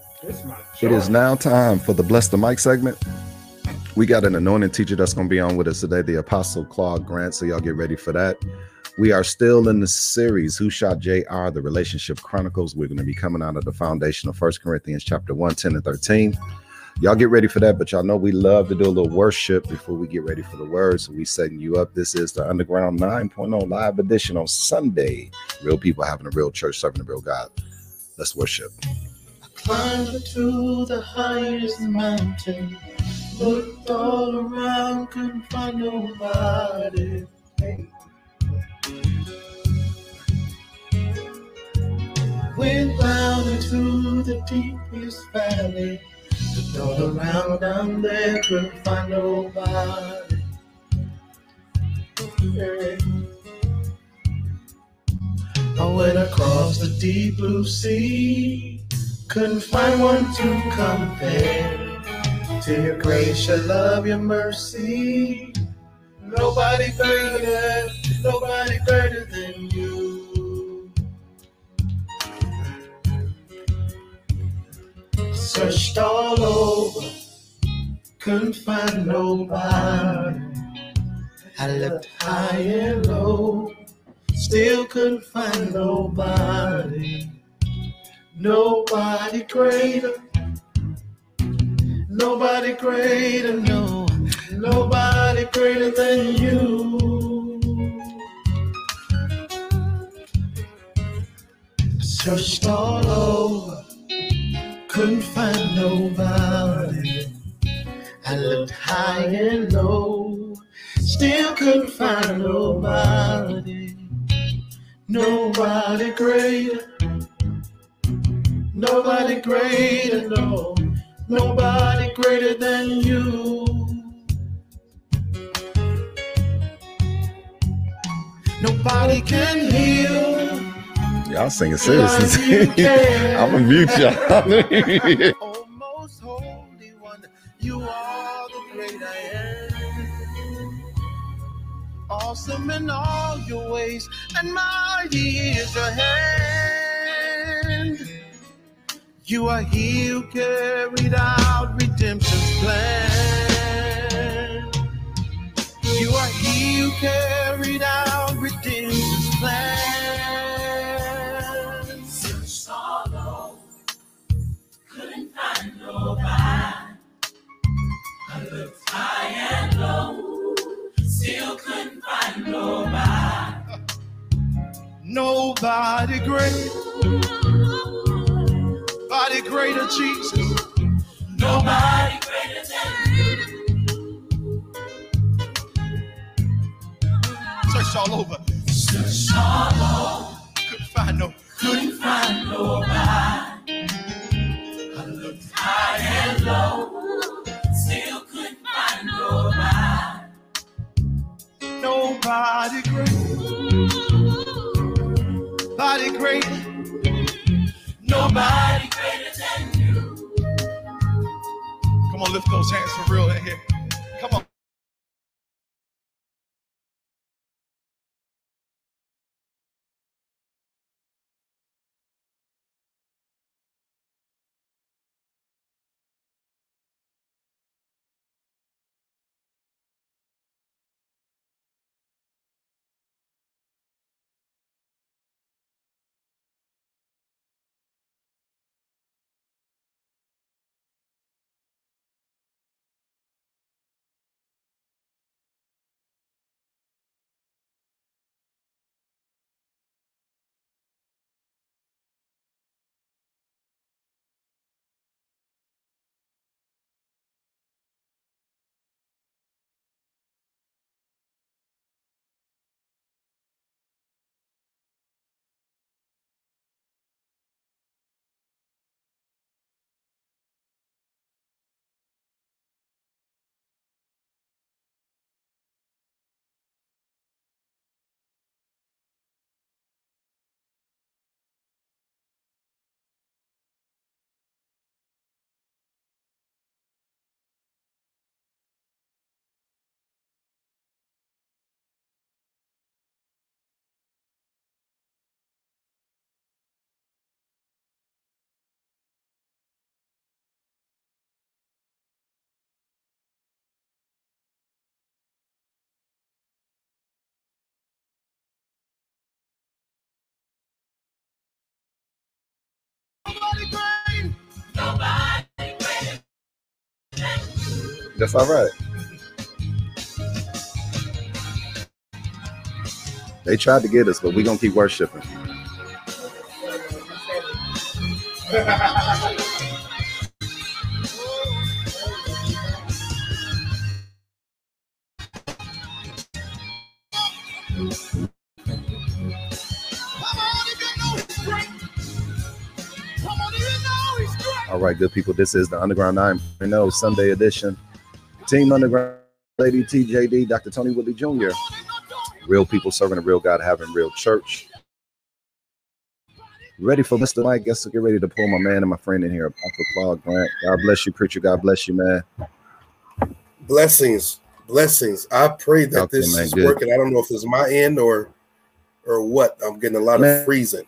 It is now time for the Bless the Mic segment. We got an anointed teacher that's going to be on with us today, the Apostle Claude Grant. So y'all get ready for that. We are still in the series, Who Shot JR, the Relationship Chronicles. We're going to be coming out of the foundation of First Corinthians chapter 1, 10, and 13. Y'all get ready for that, but y'all know we love to do a little worship before we get ready for the word. So we setting you up. This is the Underground 9.0 live edition on Sunday. Real people having a real church, serving a real God. Let's worship. Climbed to the highest mountain. Looked all around, couldn't find nobody. Went down into the deepest valley. All around down there, couldn't find nobody. Yeah. I went across the deep blue sea. Couldn't find one to compare to your grace, your love, your mercy. Nobody greater, nobody greater than you. Searched all over, couldn't find nobody. I looked high and low, still couldn't find nobody. Nobody greater. Nobody greater, no. Nobody greater than you. Searched all over, couldn't find nobody. I looked high and low, still couldn't find nobody. Nobody greater. Nobody greater, no. Nobody greater than you. Nobody can heal. Y'all singing seriously. I'm gonna mute y'all. Oh, most holy one, you are the great I am. Awesome in all your ways, and mighty is your hand. You are he who carried out redemption's plan. You are he who carried out redemption's Nobody greater, Jesus. Nobody greater than you. Searched all over. Searched all over, Couldn't find no. couldn't find nobody. Lift those hands for real in here. That's all right. They tried to get us, but we're gonna keep worshiping. All right, good people. This is the Underground 9.0 Sunday edition. Team Underground, Lady TJD, Dr. Tony Woodley Jr. Real people serving a real God, having real church. Ready for Mr. Mike? Guess I'll get ready to pull my man and my friend in here, Apostle Claude Grant. God bless you, preacher. God bless you, man. Blessings, blessings. I pray that Okay, this man, is good. working. I don't know if it's my end or or what. I'm getting a lot Man. of freezing.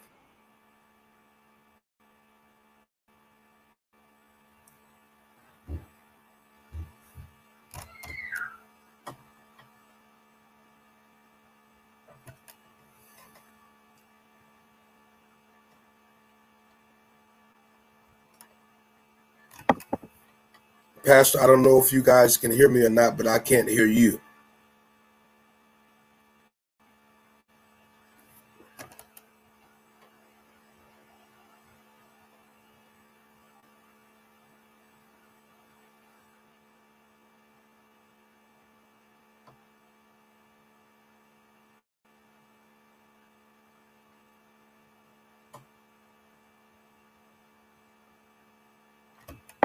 Pastor, I don't know if you guys can hear me or not, but I can't hear you.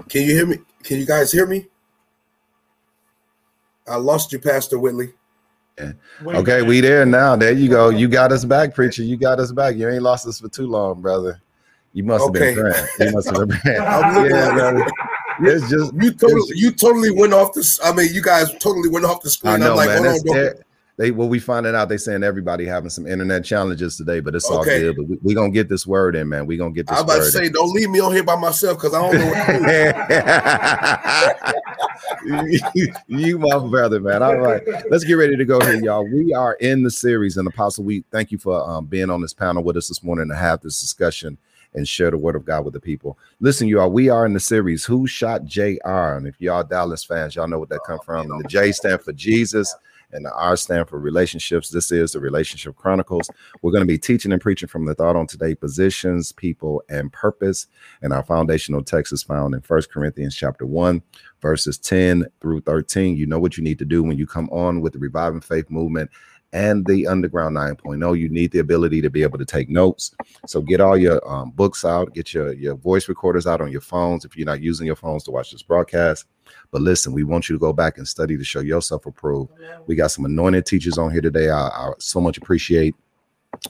Can you hear me? Can you guys hear me? I lost you, Pastor Whitley. Okay, we there now. There you go. You got us back, preacher. You got us back. You ain't lost us for too long, brother. You must have Okay. been praying. You must have been praying. Yeah, at brother. It's just You totally, you totally went off the. I mean, you guys totally went off the screen. I know, I'm like, man. hold on, don't- they what we finding out they saying everybody having some internet challenges today, but it's all good. But we, we gonna get this word in, man. We gonna get this I'm about to say, in. don't leave me on here by myself because I don't know what do. you my brother, man. All right, let's get ready to go here, y'all. We are in the series, and Apostle, we thank you for um, being on this panel with us this morning to have this discussion and share the word of God with the people. Listen, y'all, we are in the series Who Shot J.R. And if y'all Dallas fans, y'all know what that come from. And the J stand for Jesus, and the R stand for relationships. This is the Relationship Chronicles. We're going to be teaching and preaching from the thought on today positions, people, and purpose. And our foundational text is found in First Corinthians chapter 1, verses 10 through 13. You know what you need to do when you come on with the Reviving Faith movement and the Underground 9.0. You need the ability to be able to take notes. So get all your um, books out, get your, your voice recorders out on your phones if you're not using your phones to watch this broadcast. But listen, we want you to go back and study to show yourself approved. We got some anointed teachers on here today. I, I so much appreciate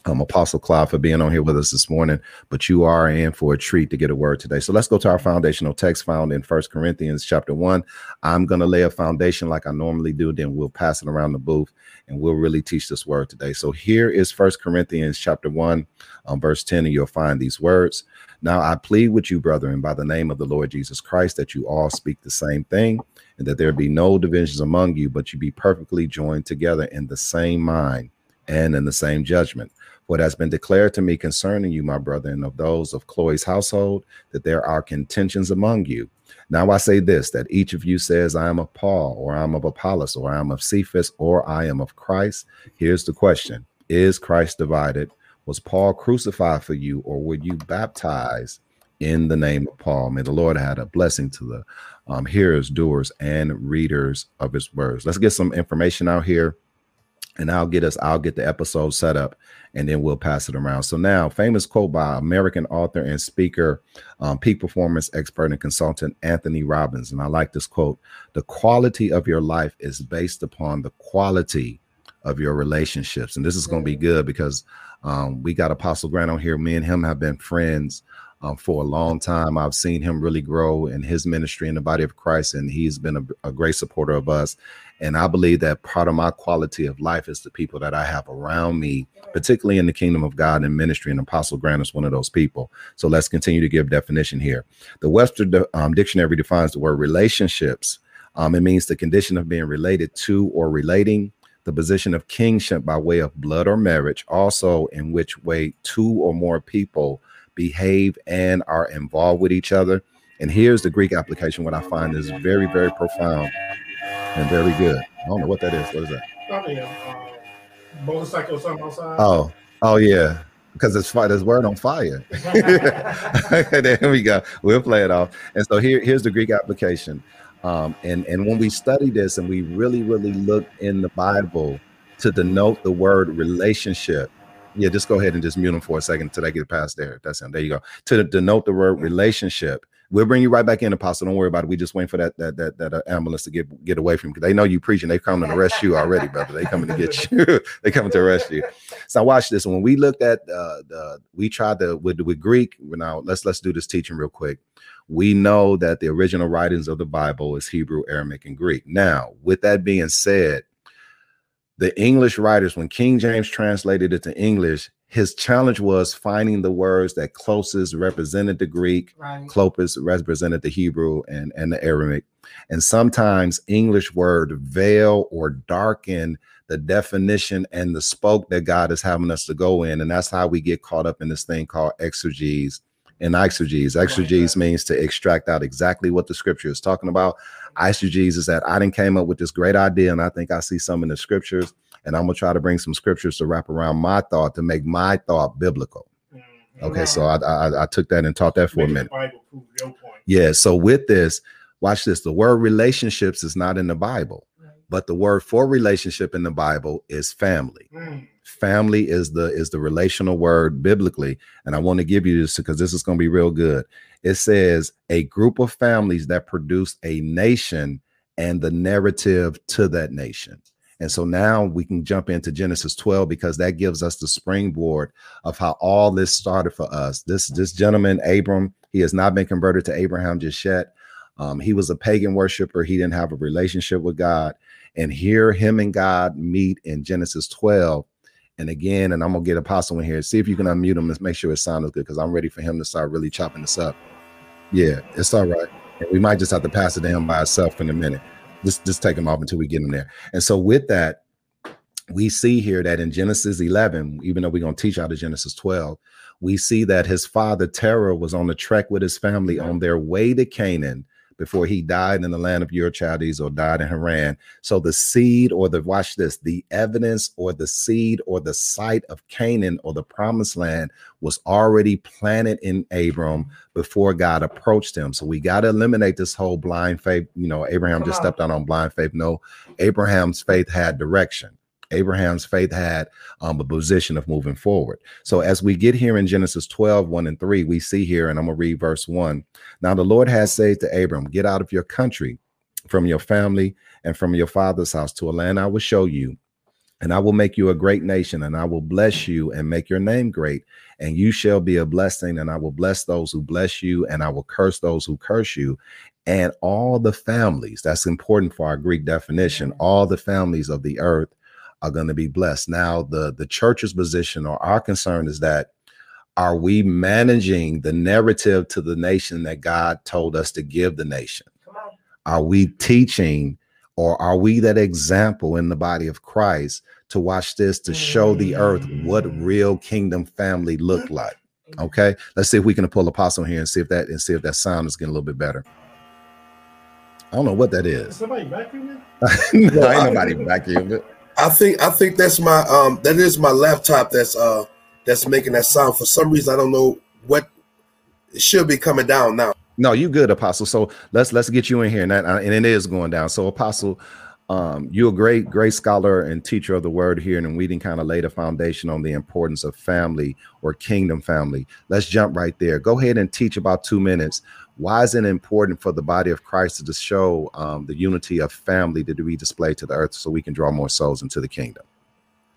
um, Apostle Claude for being on here with us this morning. But you are in for a treat to get a word today. So let's go to our foundational text found in First Corinthians chapter one. I'm going to lay a foundation like I normally do. Then we'll pass it around the booth and we'll really teach this word today. So here is First Corinthians chapter one, um, verse 10, and you'll find these words. Now I plead with you, brethren, by the name of the Lord Jesus Christ, that you all speak the same thing, and that there be no divisions among you, but you be perfectly joined together in the same mind and in the same judgment. What has been declared to me concerning you, my brother, and of those of Chloe's household, that there are contentions among you. Now I say this that each of you says, I am of Paul, or I'm of Apollos, or I'm of Cephas, or I am of Christ. Here's the question Is Christ divided? Was Paul crucified for you, or were you baptized in the name of Paul? May the Lord add a blessing to the um, hearers, doers, and readers of his words. Let's get some information out here and I'll get us, I'll get the episode set up and then we'll pass it around. So now, famous quote by American author and speaker, um, peak performance expert and consultant Anthony Robbins. And I like this quote The quality of your life is based upon the quality of your relationships. And this is going to be good because um, we got Apostle Grant on here. Me and him have been friends um, for a long time. I've seen him really grow in his ministry in the body of Christ, and he's been a, a great supporter of us. And I believe that part of my quality of life is the people that I have around me, particularly in the kingdom of God and ministry. And Apostle Grant is one of those people. So let's continue to give definition here. The Webster um, Dictionary defines the word relationships. Um, it means the condition of being related to or relating, the position of kingship by way of blood or marriage, also in which way two or more people behave and are involved with each other. And here's the Greek application, what I find is very, very profound and very good. I don't know what that is. What is that? A uh, motorcycle something outside. Oh, oh yeah. Because it's fire, there's word on fire. there we go. We'll play it off. And so here, here's the Greek application. Um, and, and when we study this and we really, really look in the Bible to denote the word relationship, yeah, just go ahead and just mute them for a second until I get past there. That's him. There you go. To denote the word relationship, we'll bring you right back in, Apostle. Don't worry about it. We just waiting for that that that, that uh, ambulance to get get away from you because they know you preaching. They coming to arrest you already, brother. They coming to get you. they coming to arrest you. So watch this. When we looked at uh, the, we tried to with with Greek. Now let's let's do this teaching real quick. We know that the original writings of the Bible is Hebrew, Aramaic, and Greek. Now, with that being said, the English writers, when King James translated it to English, his challenge was finding the words that closest represented the Greek, Right. closest represented the Hebrew and, and the Aramaic. And sometimes English word veil or darken the definition and the spoke that God is having us to go in. And that's how we get caught up in this thing called exegesis and eisegesis. Exegesis means to extract out exactly what the scripture is talking about. Eisegesis is that I didn't came up with this great idea, and I think I see some in the scriptures, and I'm gonna try to bring some scriptures to wrap around my thought to make my thought biblical. Mm-hmm. Okay, so I, I I took that and taught that for a minute. Bible prove your point. Yeah. So with this, watch this. The word relationships is not in the Bible, but the word for relationship in the Bible is family. Mm. Family is the is the relational word biblically, and I want to give you this because this is going to be real good. It says a group of families that produce a nation and the narrative to that nation. And so now we can jump into Genesis 12 because that gives us the springboard of how all this started for us. This this gentleman Abram, he has not been converted to Abraham just yet. Um, he was a pagan worshiper. He didn't have a relationship with God. And here, him and God meet in Genesis 12. And again, and I'm gonna get Apostle in here. See if you can unmute him and make sure it sounds good because I'm ready for him to start really chopping this up. Yeah, it's all right. We might just have to pass it to him by itself in a minute. Just just take him off until we get him there. And so with that, we see here that in Genesis 11, even though we're going to teach out of Genesis 12, we see that his father Terah was on the trek with his family on their way to Canaan before he died in the land of Ur Chaldees or died in Haran. So the seed or the watch this, the evidence or the seed or the site of Canaan or the promised land was already planted in Abram before God approached him. So we got to eliminate this whole blind faith. You know, Abraham Come just on. stepped out on blind faith. No, Abraham's faith had direction. Abraham's faith had um, a position of moving forward. So as we get here in Genesis 12, 1 and 3, we see here, and I'm going to read verse 1. Now the Lord has said to Abram, Get out of your country, from your family, and from your father's house to a land I will show you. And I will make you a great nation, and I will bless you and make your name great. And you shall be a blessing, and I will bless those who bless you, and I will curse those who curse you. And all the families, that's important for our Greek definition, all the families of the earth are going to be blessed. Now, the the church's position or our concern is that are we managing the narrative to the nation that God told us to give the nation? Are we teaching or are we that example in the body of Christ to watch this to show the earth what mm. real kingdom family look mm. like? Okay, let's see if we can pull apostle here and see if that and see if that sound is getting a little bit better. I don't know what that is. Somebody vacuuming? no, ain't nobody. But I think I think that's my um that is my laptop that's uh that's making that sound. For some reason, I don't know what it should be coming down now. No, you good, Apostle. So let's let's get you in here, and that, and it is going down. So, Apostle, um, you're a great great scholar and teacher of the word here, and we didn't kind of lay the foundation on the importance of family or kingdom family. Let's jump right there. Go ahead and teach about two minutes. Why is it important for the body of Christ to show um, the unity of family that we display to the earth, so we can draw more souls into the kingdom?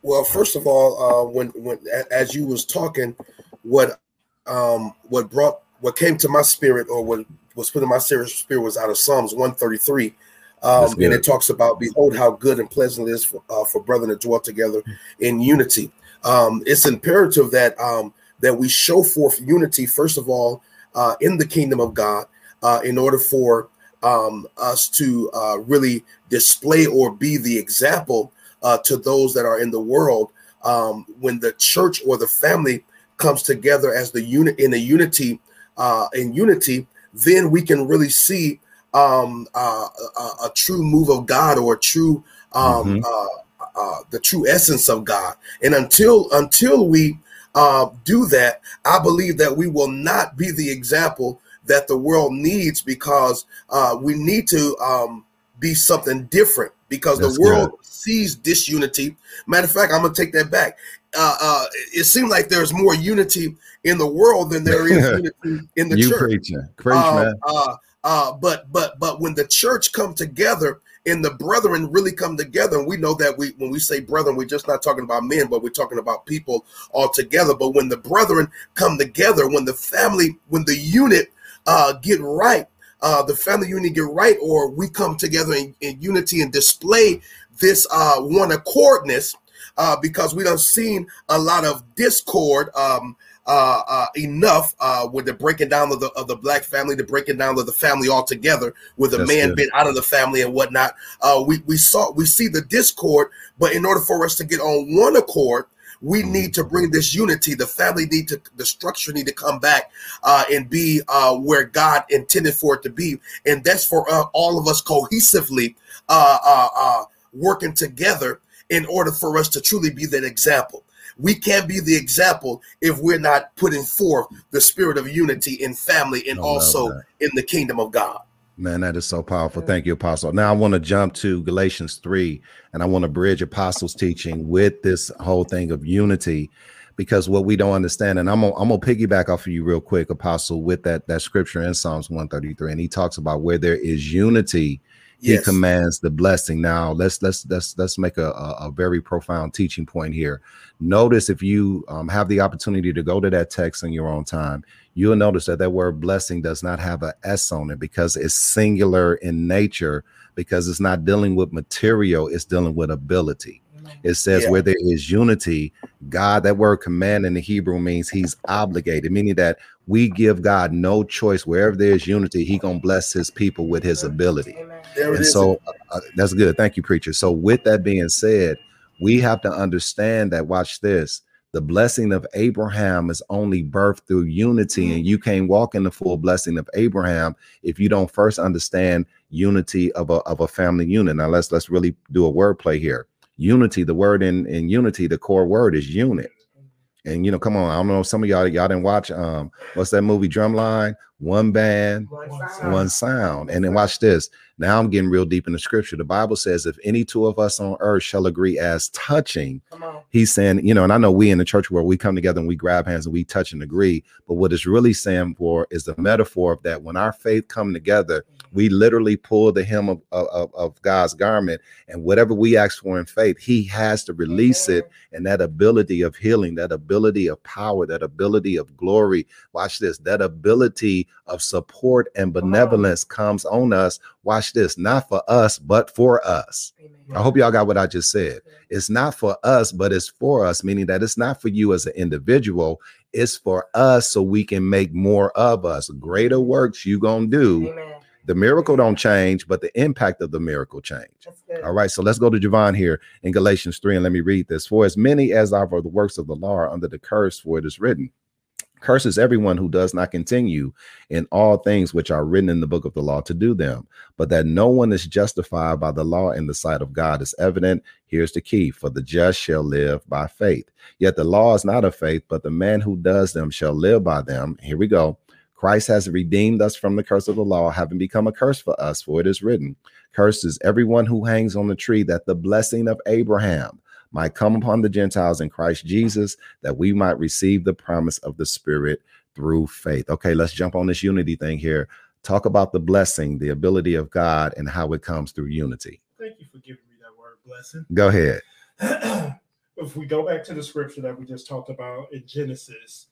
Well, first of all, uh, when when as you was talking, what um what brought what came to my spirit or what was put in my spirit spirit was out of Psalms 133. Um, and it talks about, behold, how good and pleasant it is for, uh, for brethren to dwell together in unity. Um, it's imperative that um, that we show forth unity, first of all, uh, in the kingdom of God, uh, in order for um, us to uh, really display or be the example uh, to those that are in the world. Um, when the church or the family comes together as the unit in a unity, uh, in unity, then we can really see um, uh, a, a true move of God or a true um, uh, the true essence of God. And until until we uh, do that, I believe that we will not be the example that the world needs because uh, we need to um, be something different because That's the world sees disunity. Matter of fact, I'm gonna take that back. Uh, uh, it seems like there's more unity in the world than there is unity in the you church. preaching, preach, Uh, man. uh, uh, but but but when the church come together and the brethren really come together, and we know that we when we say brethren, we're just not talking about men, but we're talking about people all together. But when the brethren come together, when the family, when the unit uh, get right, uh, the family unit get right, or we come together in, in unity and display this uh, one accordness, uh, because we done seen a lot of discord. Um, uh, uh, enough uh, with the breaking down of the of the black family, the breaking down of the family altogether, with That's man good. being out of the family and whatnot. Uh, we we saw we see the discord, but in order for us to get on one accord, we need to bring this unity. The family need to the structure need to come back uh, and be uh, where God intended for it to be, and that's for uh, all of us cohesively uh, uh, uh, working together in order for us to truly be that example. We can't be the example if we're not putting forth the spirit of unity in family and also that. in the kingdom of God. Man, that is so powerful. Thank you, Apostle. Now I want to jump to Galatians 3 and I want to bridge Apostles' teaching with this whole thing of unity because what we don't understand, and I'm gonna, I'm gonna piggyback off of you real quick, Apostle, with that that scripture in Psalms 133, and he talks about where there is unity, he commands the blessing. Now let's let's let's let's make a, a, a very profound teaching point here. Notice if you um, have the opportunity to go to that text in your own time, you'll notice that that word blessing does not have a s on it because it's singular in nature because it's not dealing with material, it's dealing with ability. It says Yeah. where there is unity, God, that word command in the Hebrew means he's obligated, meaning that we give God no choice. Wherever there's unity, he gonna bless his people with his ability. And so uh, that's good. Thank you, preacher. So with that being said, we have to understand that watch this. The blessing of Abraham is only birthed through unity, and you can't walk in the full blessing of Abraham if you don't first understand unity of a, of a family unit. Now let's let's really do a word play here. Unity, the word in in unity, the core word is unit. And you know, come on, I don't know some of y'all y'all didn't watch um what's that movie Drumline? One band, one sound. And then watch this. Now I'm getting real deep in the scripture. The Bible says, if any two of us on earth shall agree as touching, he's saying, you know, and I know we in the church where we come together and we grab hands and we touch and agree. But what it's really saying for is the metaphor of that when our faith come together, we literally pull the hem of, of, of God's garment, and whatever we ask for in faith, He has to release it. And that ability of healing, that ability of power, that ability of glory. Watch this, that ability of support and benevolence comes on us. Watch this, not for us, but for us. I hope y'all got what I just said. It's not for us, but it's for us, meaning that it's not for you as an individual. It's for us so we can make more of us. Greater works you gonna do. The miracle don't change, but the impact of the miracle change. All right, so let's go to Javon here in Galatians 3 and let me read this. For as many as are the works of the law are under the curse, for it is written, Curses everyone who does not continue in all things which are written in the book of the law to do them, but that no one is justified by the law in the sight of God is evident. Here's the key for the just shall live by faith. Yet the law is not of faith, but the man who does them shall live by them. Here we go. Christ has redeemed us from the curse of the law, having become a curse for us, for it is written, Curses everyone who hangs on the tree, that the blessing of Abraham might come upon the Gentiles in Christ Jesus, that we might receive the promise of the Spirit through faith. Okay, let's jump on this unity thing here. Talk about the blessing, the ability of God, and how it comes through unity. Thank you for giving me that word blessing. Go ahead. if we go back to the scripture that we just talked about in Genesis,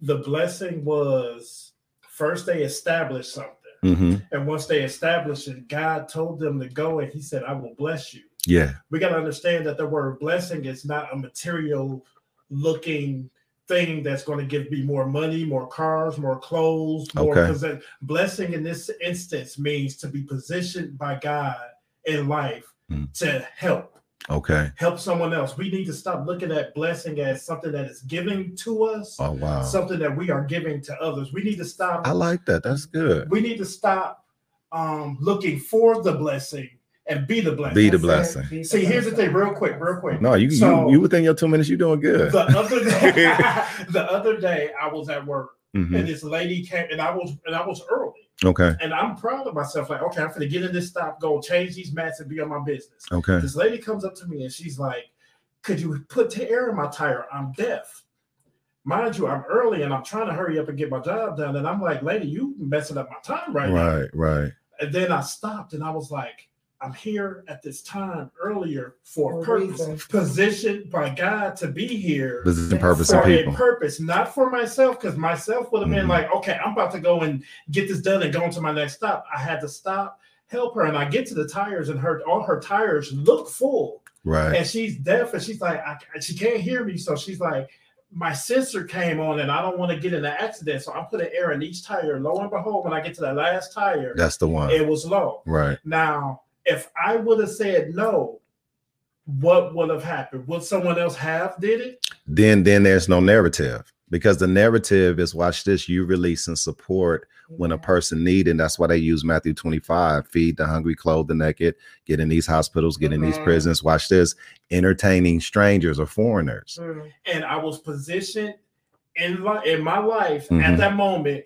the blessing was first they established something. Mhm. And once they established it, God told them to go and he said, I will bless you. Yeah. We got to understand that the word blessing is not a material looking thing that's going to give me more money, more cars, more clothes, more Okay. possess- blessing in this instance means to be positioned by God in life Mm. to help Okay. help someone else. We need to stop looking at blessing as something that is giving to us, Oh, wow. something that we are giving to others. We need to stop. I like that. That's good. we need to stop um, looking for the blessing and be the blessing. Be the blessing. See, here's the thing, real quick, real quick. No, you So, you, you within your two minutes, you're doing good. the other day, the other day, I was at work Mhm. and this lady came, and I was and I was early. Okay. And I'm proud of myself. Like, okay, I'm gonna get in this stop, go change these mats, and be on my business. Okay. This lady comes up to me and she's like, "Could you put t- air in my tire? I'm deaf." Mind you, I'm early and I'm trying to hurry up and get my job done. And I'm like, "Lady, you messing up my time right, now." Right, right. And then I stopped and I was like, "I'm here at this time earlier for a purpose, reason. positioned by God to be here." Position, purpose, for and a purpose, not for myself, because myself would have been Mhm. like, okay, I'm about to go and get this done and go on to my next stop. I had to stop, help her, and I get to the tires, and her all her tires look full, Right. and she's deaf, and she's like, I, she can't hear me, so she's like. My sensor came on, and I don't want to get in an accident, so I'm putting air in each tire. Lo and behold, when I get to the last tire, That's the one. it was low. Right. Now, if I would have said no, what would have happened? Would someone else have did it? Then then there's no narrative because the narrative is watch this, you release and support when a person need, and that's why they use Matthew 25, feed the hungry, clothe the naked, get in these hospitals, get in these Mhm. prisons. Watch this, entertaining strangers or foreigners. and I was positioned in li- in my life Mhm. at that moment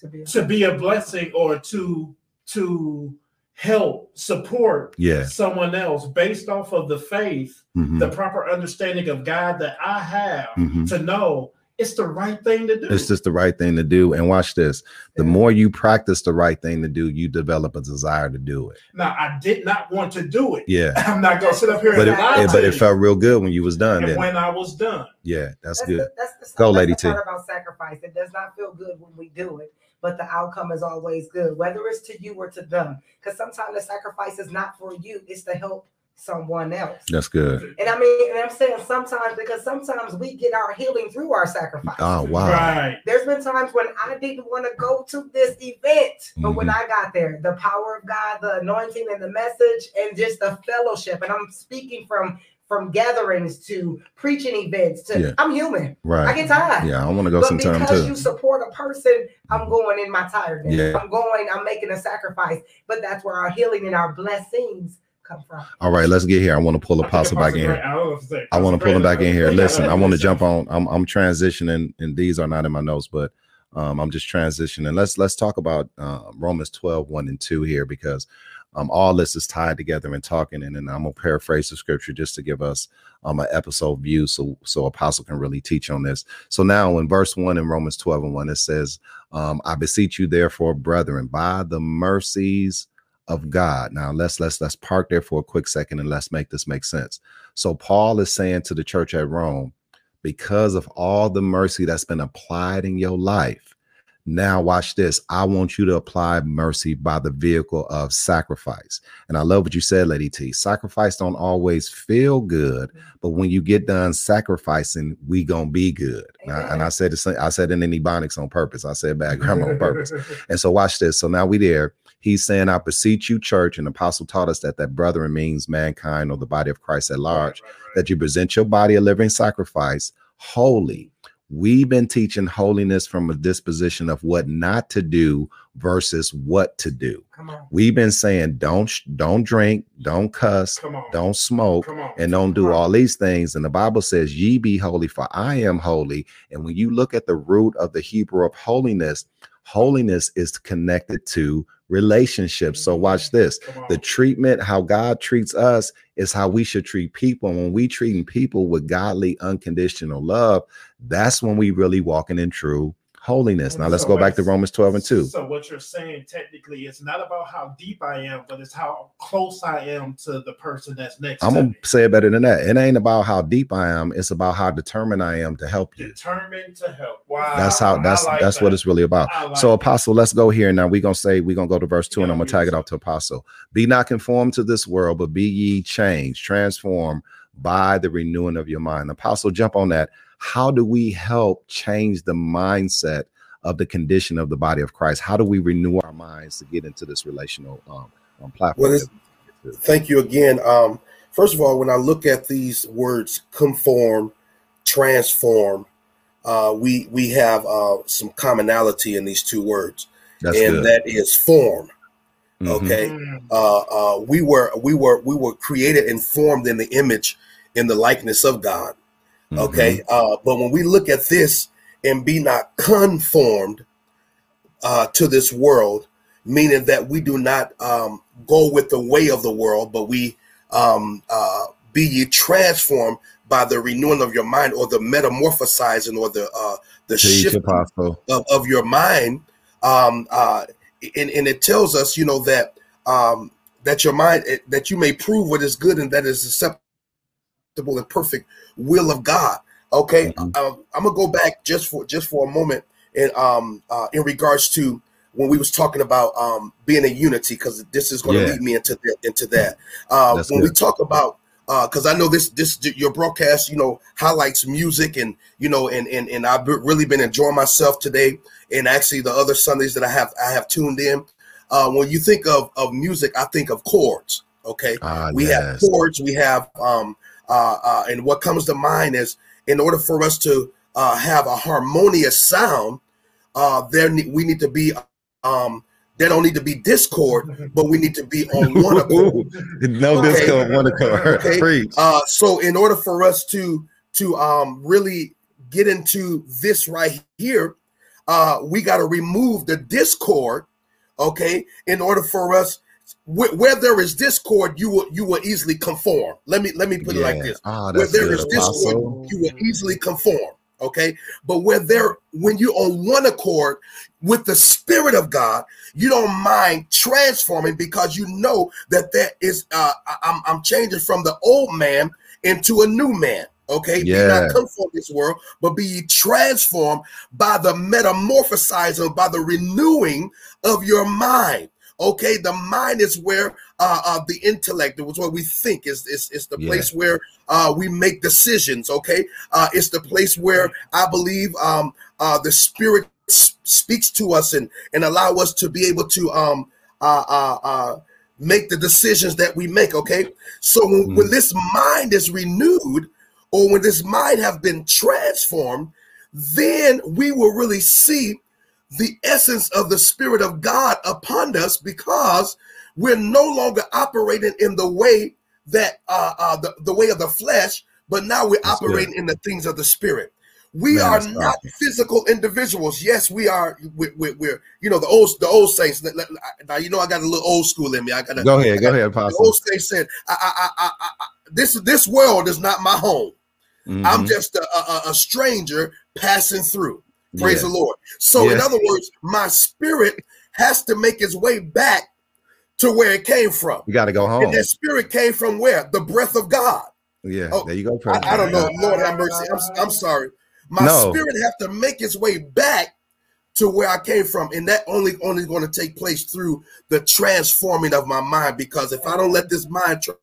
to be to be, a blessing or to to help support Yeah. someone else based off of the faith, Mhm. the proper understanding of God that I have Mhm. to know it's the right thing to do. It's just the right thing to do. And watch this. The more you practice the right thing to do, you develop a desire to do it. now, I did not want to do it. Yeah. I'm not gonna sit up here But and it, it- but it felt real good when you was done. and Then when I was done. yeah, that's That's good. the- that's the- Go, that's Lady the T. about sacrifice. It does not feel good when we do it, but the outcome is always good, whether it's to you or to them. Because sometimes the sacrifice is not for you; it's to help someone else. That's good. And I mean, and I'm saying sometimes because sometimes we get our healing through our sacrifice. Oh wow. Right. There's been times when I didn't want to go to this event, but when Mhm. I got there, the power of God, the anointing and the message, and just the fellowship. And I'm speaking from from gatherings to preaching events to Yeah. I'm human. Right. I get tired. Yeah, I want to go But sometime because too. you support a person, I'm going in my tiredness. Yeah. I'm going, I'm making a sacrifice. But that's where our healing and our blessings come from. All right, let's get here. I want to pull Apostle back in here. I want to pull him back in here. Listen, I want to jump on. I'm I'm transitioning, and these are not in my notes, but um, I'm just transitioning. Let's let's talk about uh, Romans 12, 1 and 2 here because um, all this is tied together and talking. And then I'm gonna paraphrase the scripture just to give us um an episode view so so apostle can really teach on this. So now in verse 1 in Romans 12 and 1, it says, um, I beseech you, therefore, brethren, by the mercies of God. Now let's let's let's park there for a quick second and let's make this make sense. So Paul is saying to the church at Rome, because of all the mercy that's been applied in your life, now watch this. I want you to apply mercy by the vehicle of sacrifice. And I love what you said, Lady T. Sacrifice don't always feel good, but when you get done sacrificing, we gonna be good. And I said the I said it in Ebonics on purpose. I said bad grammar on purpose. And so watch this. So now we there. He's saying, I beseech you, church, and the apostle taught us that that brethren means mankind or the body of Christ at large, that you present your body a living sacrifice, holy. We've been teaching holiness from a disposition of what not to do versus what to do. We've been saying don't don't drink, don't cuss, don't smoke, and don't do all these things. And the Bible says, "Ye be holy, for I am holy." And when you look at the root of the Hebrew of holiness, holiness is connected to relationships. So watch mm-hmm. this. The treatment, how God treats us, is how we should treat people. And when we treating people with godly, unconditional love, that's when we really walking in true holiness. Now let's So go back to Romans 12 and 2. So what you're saying technically it's not about how deep I am, but it's how close I am to the person that's next I'm gonna say it better than that. It ain't about how deep I am, it's about how determined I am to help you. Determined to help. Wow. That's how that's like that's that. what it's really about. Like so that. apostle, let's go here now. We're gonna say we're gonna go to verse two, and I'm gonna tag it off to apostle. Be not conformed to this world, but be ye changed, transformed by the renewing of your mind. Apostle, jump on that. How do we help change the mindset of the condition of the body of Christ? How do we renew our minds to get into this relational um, um, platform? Well, thank you again. Um, first of all, when I look at these words, conform, transform, uh, we we have uh, some commonality in these two words, That's and good. that is form. Mhm. Okay, uh, uh, we were we were we were created and formed in the image, in the likeness of God. Okay, uh, but when we look at this and be not conformed uh, to this world, meaning that we do not um, go with the way of the world, but we um, uh, be ye transformed by the renewing of your mind, or the metamorphosizing, or the uh, the shift of, of your mind. Um, uh, and, and it tells us, you know, that um, that your mind that you may prove what is good and that is acceptable and perfect will of God. Okay, uh, I'm gonna go back just for just for a moment, in um, uh, in regards to when we was talking about um, being in unity, because this is going to Yeah. lead me into that, into that. Uh, That's when we talk about because I know this this your broadcast, you know, highlights music and you know, and and and I've really been enjoying myself today, and actually the other Sundays that I have I have tuned in. Uh, when you think of of music, I think of chords. Okay, Ah, we have chords, we have um uh, uh and what comes to mind is in order for us to uh have a harmonious sound, uh there ne- we need to be um there don't need to be discord, but we need to be on one accord. no Okay. discord, one accord. Okay. Uh, so in order for us to to um, really get into this right here, uh, we got to remove the discord. Okay, in order for us where, where there is discord, you will you will easily conform. Let me let me put it like this: Ah, where there is discord, Apostle. you will easily conform. Okay, but where there when you're on one accord with the Spirit of God, you don't mind transforming because you know that there is uh, I'm I'm changing from the old man into a new man. Okay, be Yeah. not conformed this world, but be transformed by the metamorphosizing, by the renewing of your mind. Okay, the mind is where uh, uh the intellect, it's what we think is is, is the Yeah. place where uh we make decisions. Okay, uh it's the place where I believe um uh the spirit s- speaks to us and and allow us to be able to um uh uh uh make the decisions that we make. Okay, so when, when this mind is renewed, or when this mind have been transformed, then we will really see the essence of the Spirit of God upon us because we're no longer operating in the way that uh, uh the, the way of the flesh, but now we're That's good. operating in the things of the spirit. We Man, are not physical individuals. Yes, we are. We're, we're, we're you know the old the old saints. Now you know I got a little old school in me. I got to Go ahead, go ahead, Pastor. The old saints said, I, I, I, I, "This this world is not my home. I'm Mhm. just a, a, a stranger passing through." Praise Yeah. the Lord. So, in other words, my spirit has to make its way back to where it came from. You got to go And home. that spirit came from where? The breath of God. Yeah, Oh, there you go. I, I don't know. Lord have mercy. I'm, I'm sorry. My No. spirit have to make its way back to where I came from, and that only only going to take place through the transforming of my mind. Because if I don't let this mind tra-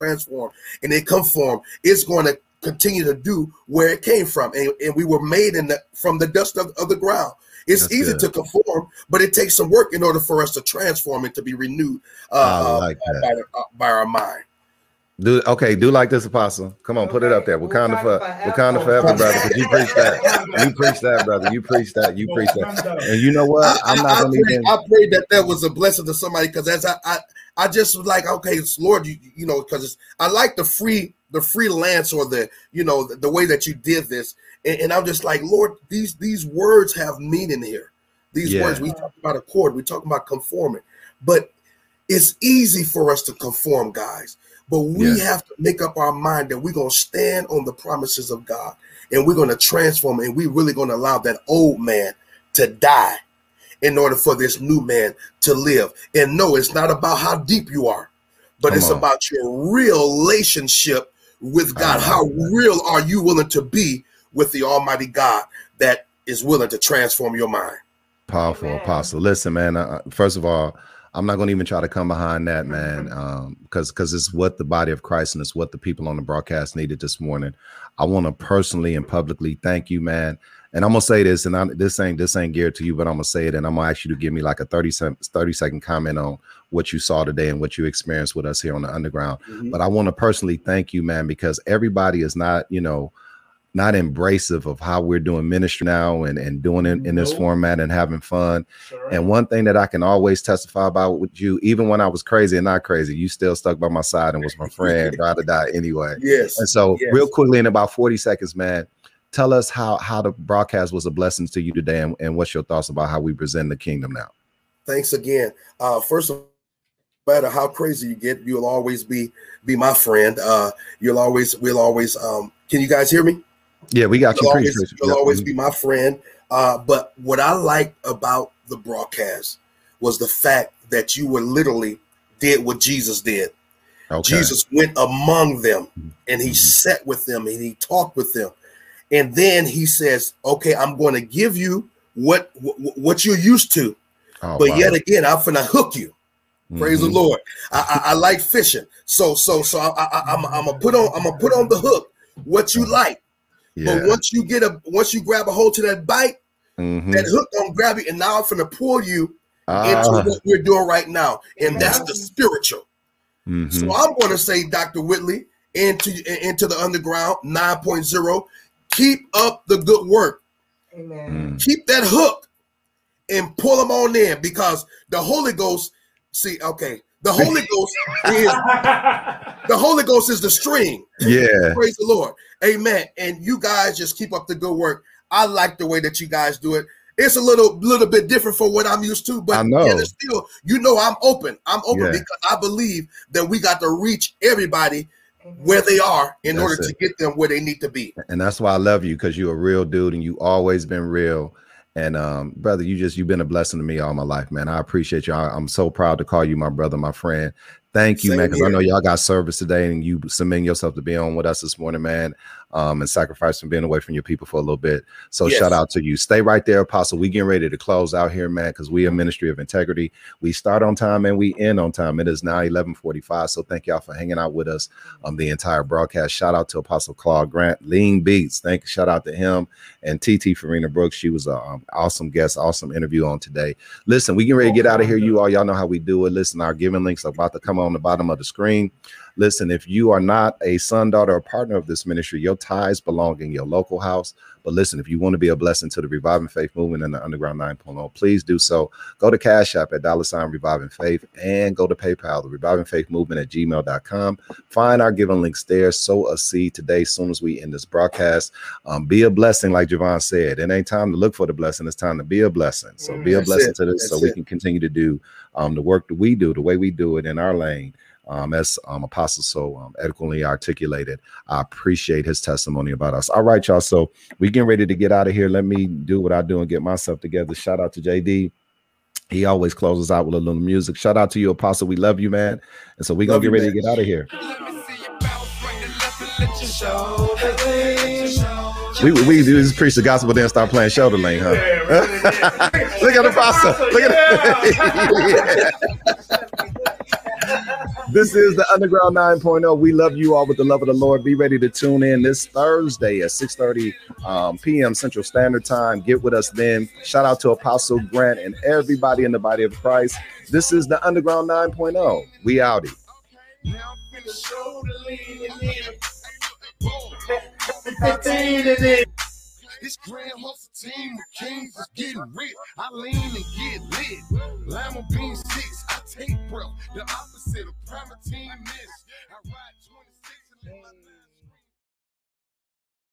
transform and it conform, it's going to continue to do where it came from, and, and we were made in the from the dust of, of the ground. It's That's easy good. to conform, but it takes some work in order for us to transform and to be renewed uh, I uh, like that. by, uh, by our mind. Do okay. Do like this, Apostle. Come on, put it up there. What kind of Wakanda for Wakanda forever, brother. Because you preach that. You preach that, brother. You preach that. You preach that. And you know what? I'm not I, gonna pray, even. I pray that that was a blessing to somebody because as I, I I just was like, okay, it's Lord, you you know, because it's I like the free the freelance or the you know the, the way that you did this, and, and I'm just like, Lord, these these words have meaning here. These Yeah. words we talk about accord, we talk about conforming, but it's easy for us to conform, guys. But we Yeah. have to make up our mind that we're gonna stand on the promises of God and we're gonna transform, and we're really gonna allow that old man to die in order for this new man to live. And no, it's not about how deep you are, but Come it's on. about your relationship with God. How real are you willing to be with the Almighty God that is willing to transform your mind? Powerful apostle. Listen, man. Uh, first of all, I'm not going to even try to come behind that, man, um, because because it's what the body of Christ and it's what the people on the broadcast needed this morning. I want to personally and publicly thank you, man. And I'm gonna say this, and I'm, this ain't this ain't geared to you, but I'm gonna say it, and I'm gonna ask you to give me like a 30 second 30 second comment on what you saw today and what you experienced with us here on the underground. Mhm. But I want to personally thank you, man, because everybody is not, you know, not embracive of how we're doing ministry now and, and doing it in this format and having fun. And one thing that I can always testify about with you, even when I was crazy and not crazy, you still stuck by my side and was my friend, ride or die anyway. Yes. And so, Yes. real quickly, in about 40 seconds, man, tell us how how the broadcast was a blessing to you today and, and what's your thoughts about how we present the kingdom now. Thanks again. Uh, first of matter how crazy you get, you'll always be be my friend. Uh, you'll always we'll always um can you guys hear me? Yeah, we got you. You'll Preach, always, preach. you'll Yep. always be my friend. Uh, but what I liked about the broadcast was the fact that you were literally did what Jesus did. Okay. Jesus went among them and he sat with them and he talked with them. And then he says, "Okay, I'm going to give you what what, what you're used to, Oh, but wow. yet again, I'm going to hook you." Praise the Mhm. Lord. I, I, I like fishing, so so so I, I, I'm I'm gonna put on I'm gonna put on the hook what you like. Yeah. But once you get a once you grab a hold to that bite, Mhm. that hook gonna grab you, and now I'm gonna pull you Ah. into what we're doing right now, and that's the spiritual. Mhm. So I'm going to say, Dr. Whitley, into into the underground 9.0, keep up the good work. Amen. Keep that hook and pull them on in because the Holy Ghost. See, okay, the Holy Ghost is the Holy Ghost is the string. Yeah. Praise the Lord. Amen. And you guys just keep up the good work. I like the way that you guys do it. it's a little little bit different from what I'm used to, but I know. it's still, you know, I'm open. I'm open Yeah. because I believe that we got to reach everybody where they are in That's order to get them where they need to be. and that's why I love you because you're a real dude and you always been real. And um, brother, you just you've been a blessing to me all my life, man. I appreciate you. I, I'm so proud to call you my brother, my friend. Thank you, Same man, because I know y'all got service today and you submitting yourself to be on with us this morning, man. Um, and sacrifice from being away from your people for a little bit. So Yes. shout out to you. Stay right there, Apostle. We getting ready to close out here, man, because we a ministry of integrity. We start on time and we end on time. It is now 1145. So thank y'all for hanging out with us um the entire broadcast. Shout out to Apostle Claude Grant, Lean Beats. Thank you. shout out to him and TT Farina Brooks. She was an um, awesome guest, awesome interview on today. Listen, we getting ready to get out of here. You all, y'all know how we do it. Listen, our giving links are about to come on the bottom of the screen. Listen, if you are not a son, daughter, or partner of this ministry, your ties belong in your local house. But listen, if you want to be a blessing to the Reviving Faith movement and the Underground 9.0, please do so. Go to Cash App at dollar sign Reviving Faith and go to PayPal, the Reviving Faith Movement at gmail.com. Find our giving links there. Sow a seed today, soon as we end this broadcast. Um, be a blessing, like Javon said. It ain't time to look for the blessing, it's time to be a blessing. So be a That's blessing it. to this so That's we it. can continue to do um, the work that we do, the way we do it in our lane. Um, as um, Apostle so um, eloquently articulated, I appreciate his testimony about us. All right, y'all. So we getting ready to get out of here. Let me do what I do and get myself together. Shout out to JD. He always closes out with a little music. Shout out to you, Apostle. We love you, man. And so we're gonna Love get ready man. to get out of here. We we do just preach the gospel, then start playing shoulder lane, huh? Look at the pasta. Look at This is the Underground 9.0. We love you all with the love of the Lord. Be ready to tune in this Thursday at 6:30 um, p.m. Central Standard Time. Get with us then. Shout out to Apostle Grant and everybody in the body of Christ. This is the Underground 9.0. We outie. This grand hustle team with kings is getting rich. I lean and get lit. Lima bean six, I take breath. The opposite of primatine miss. I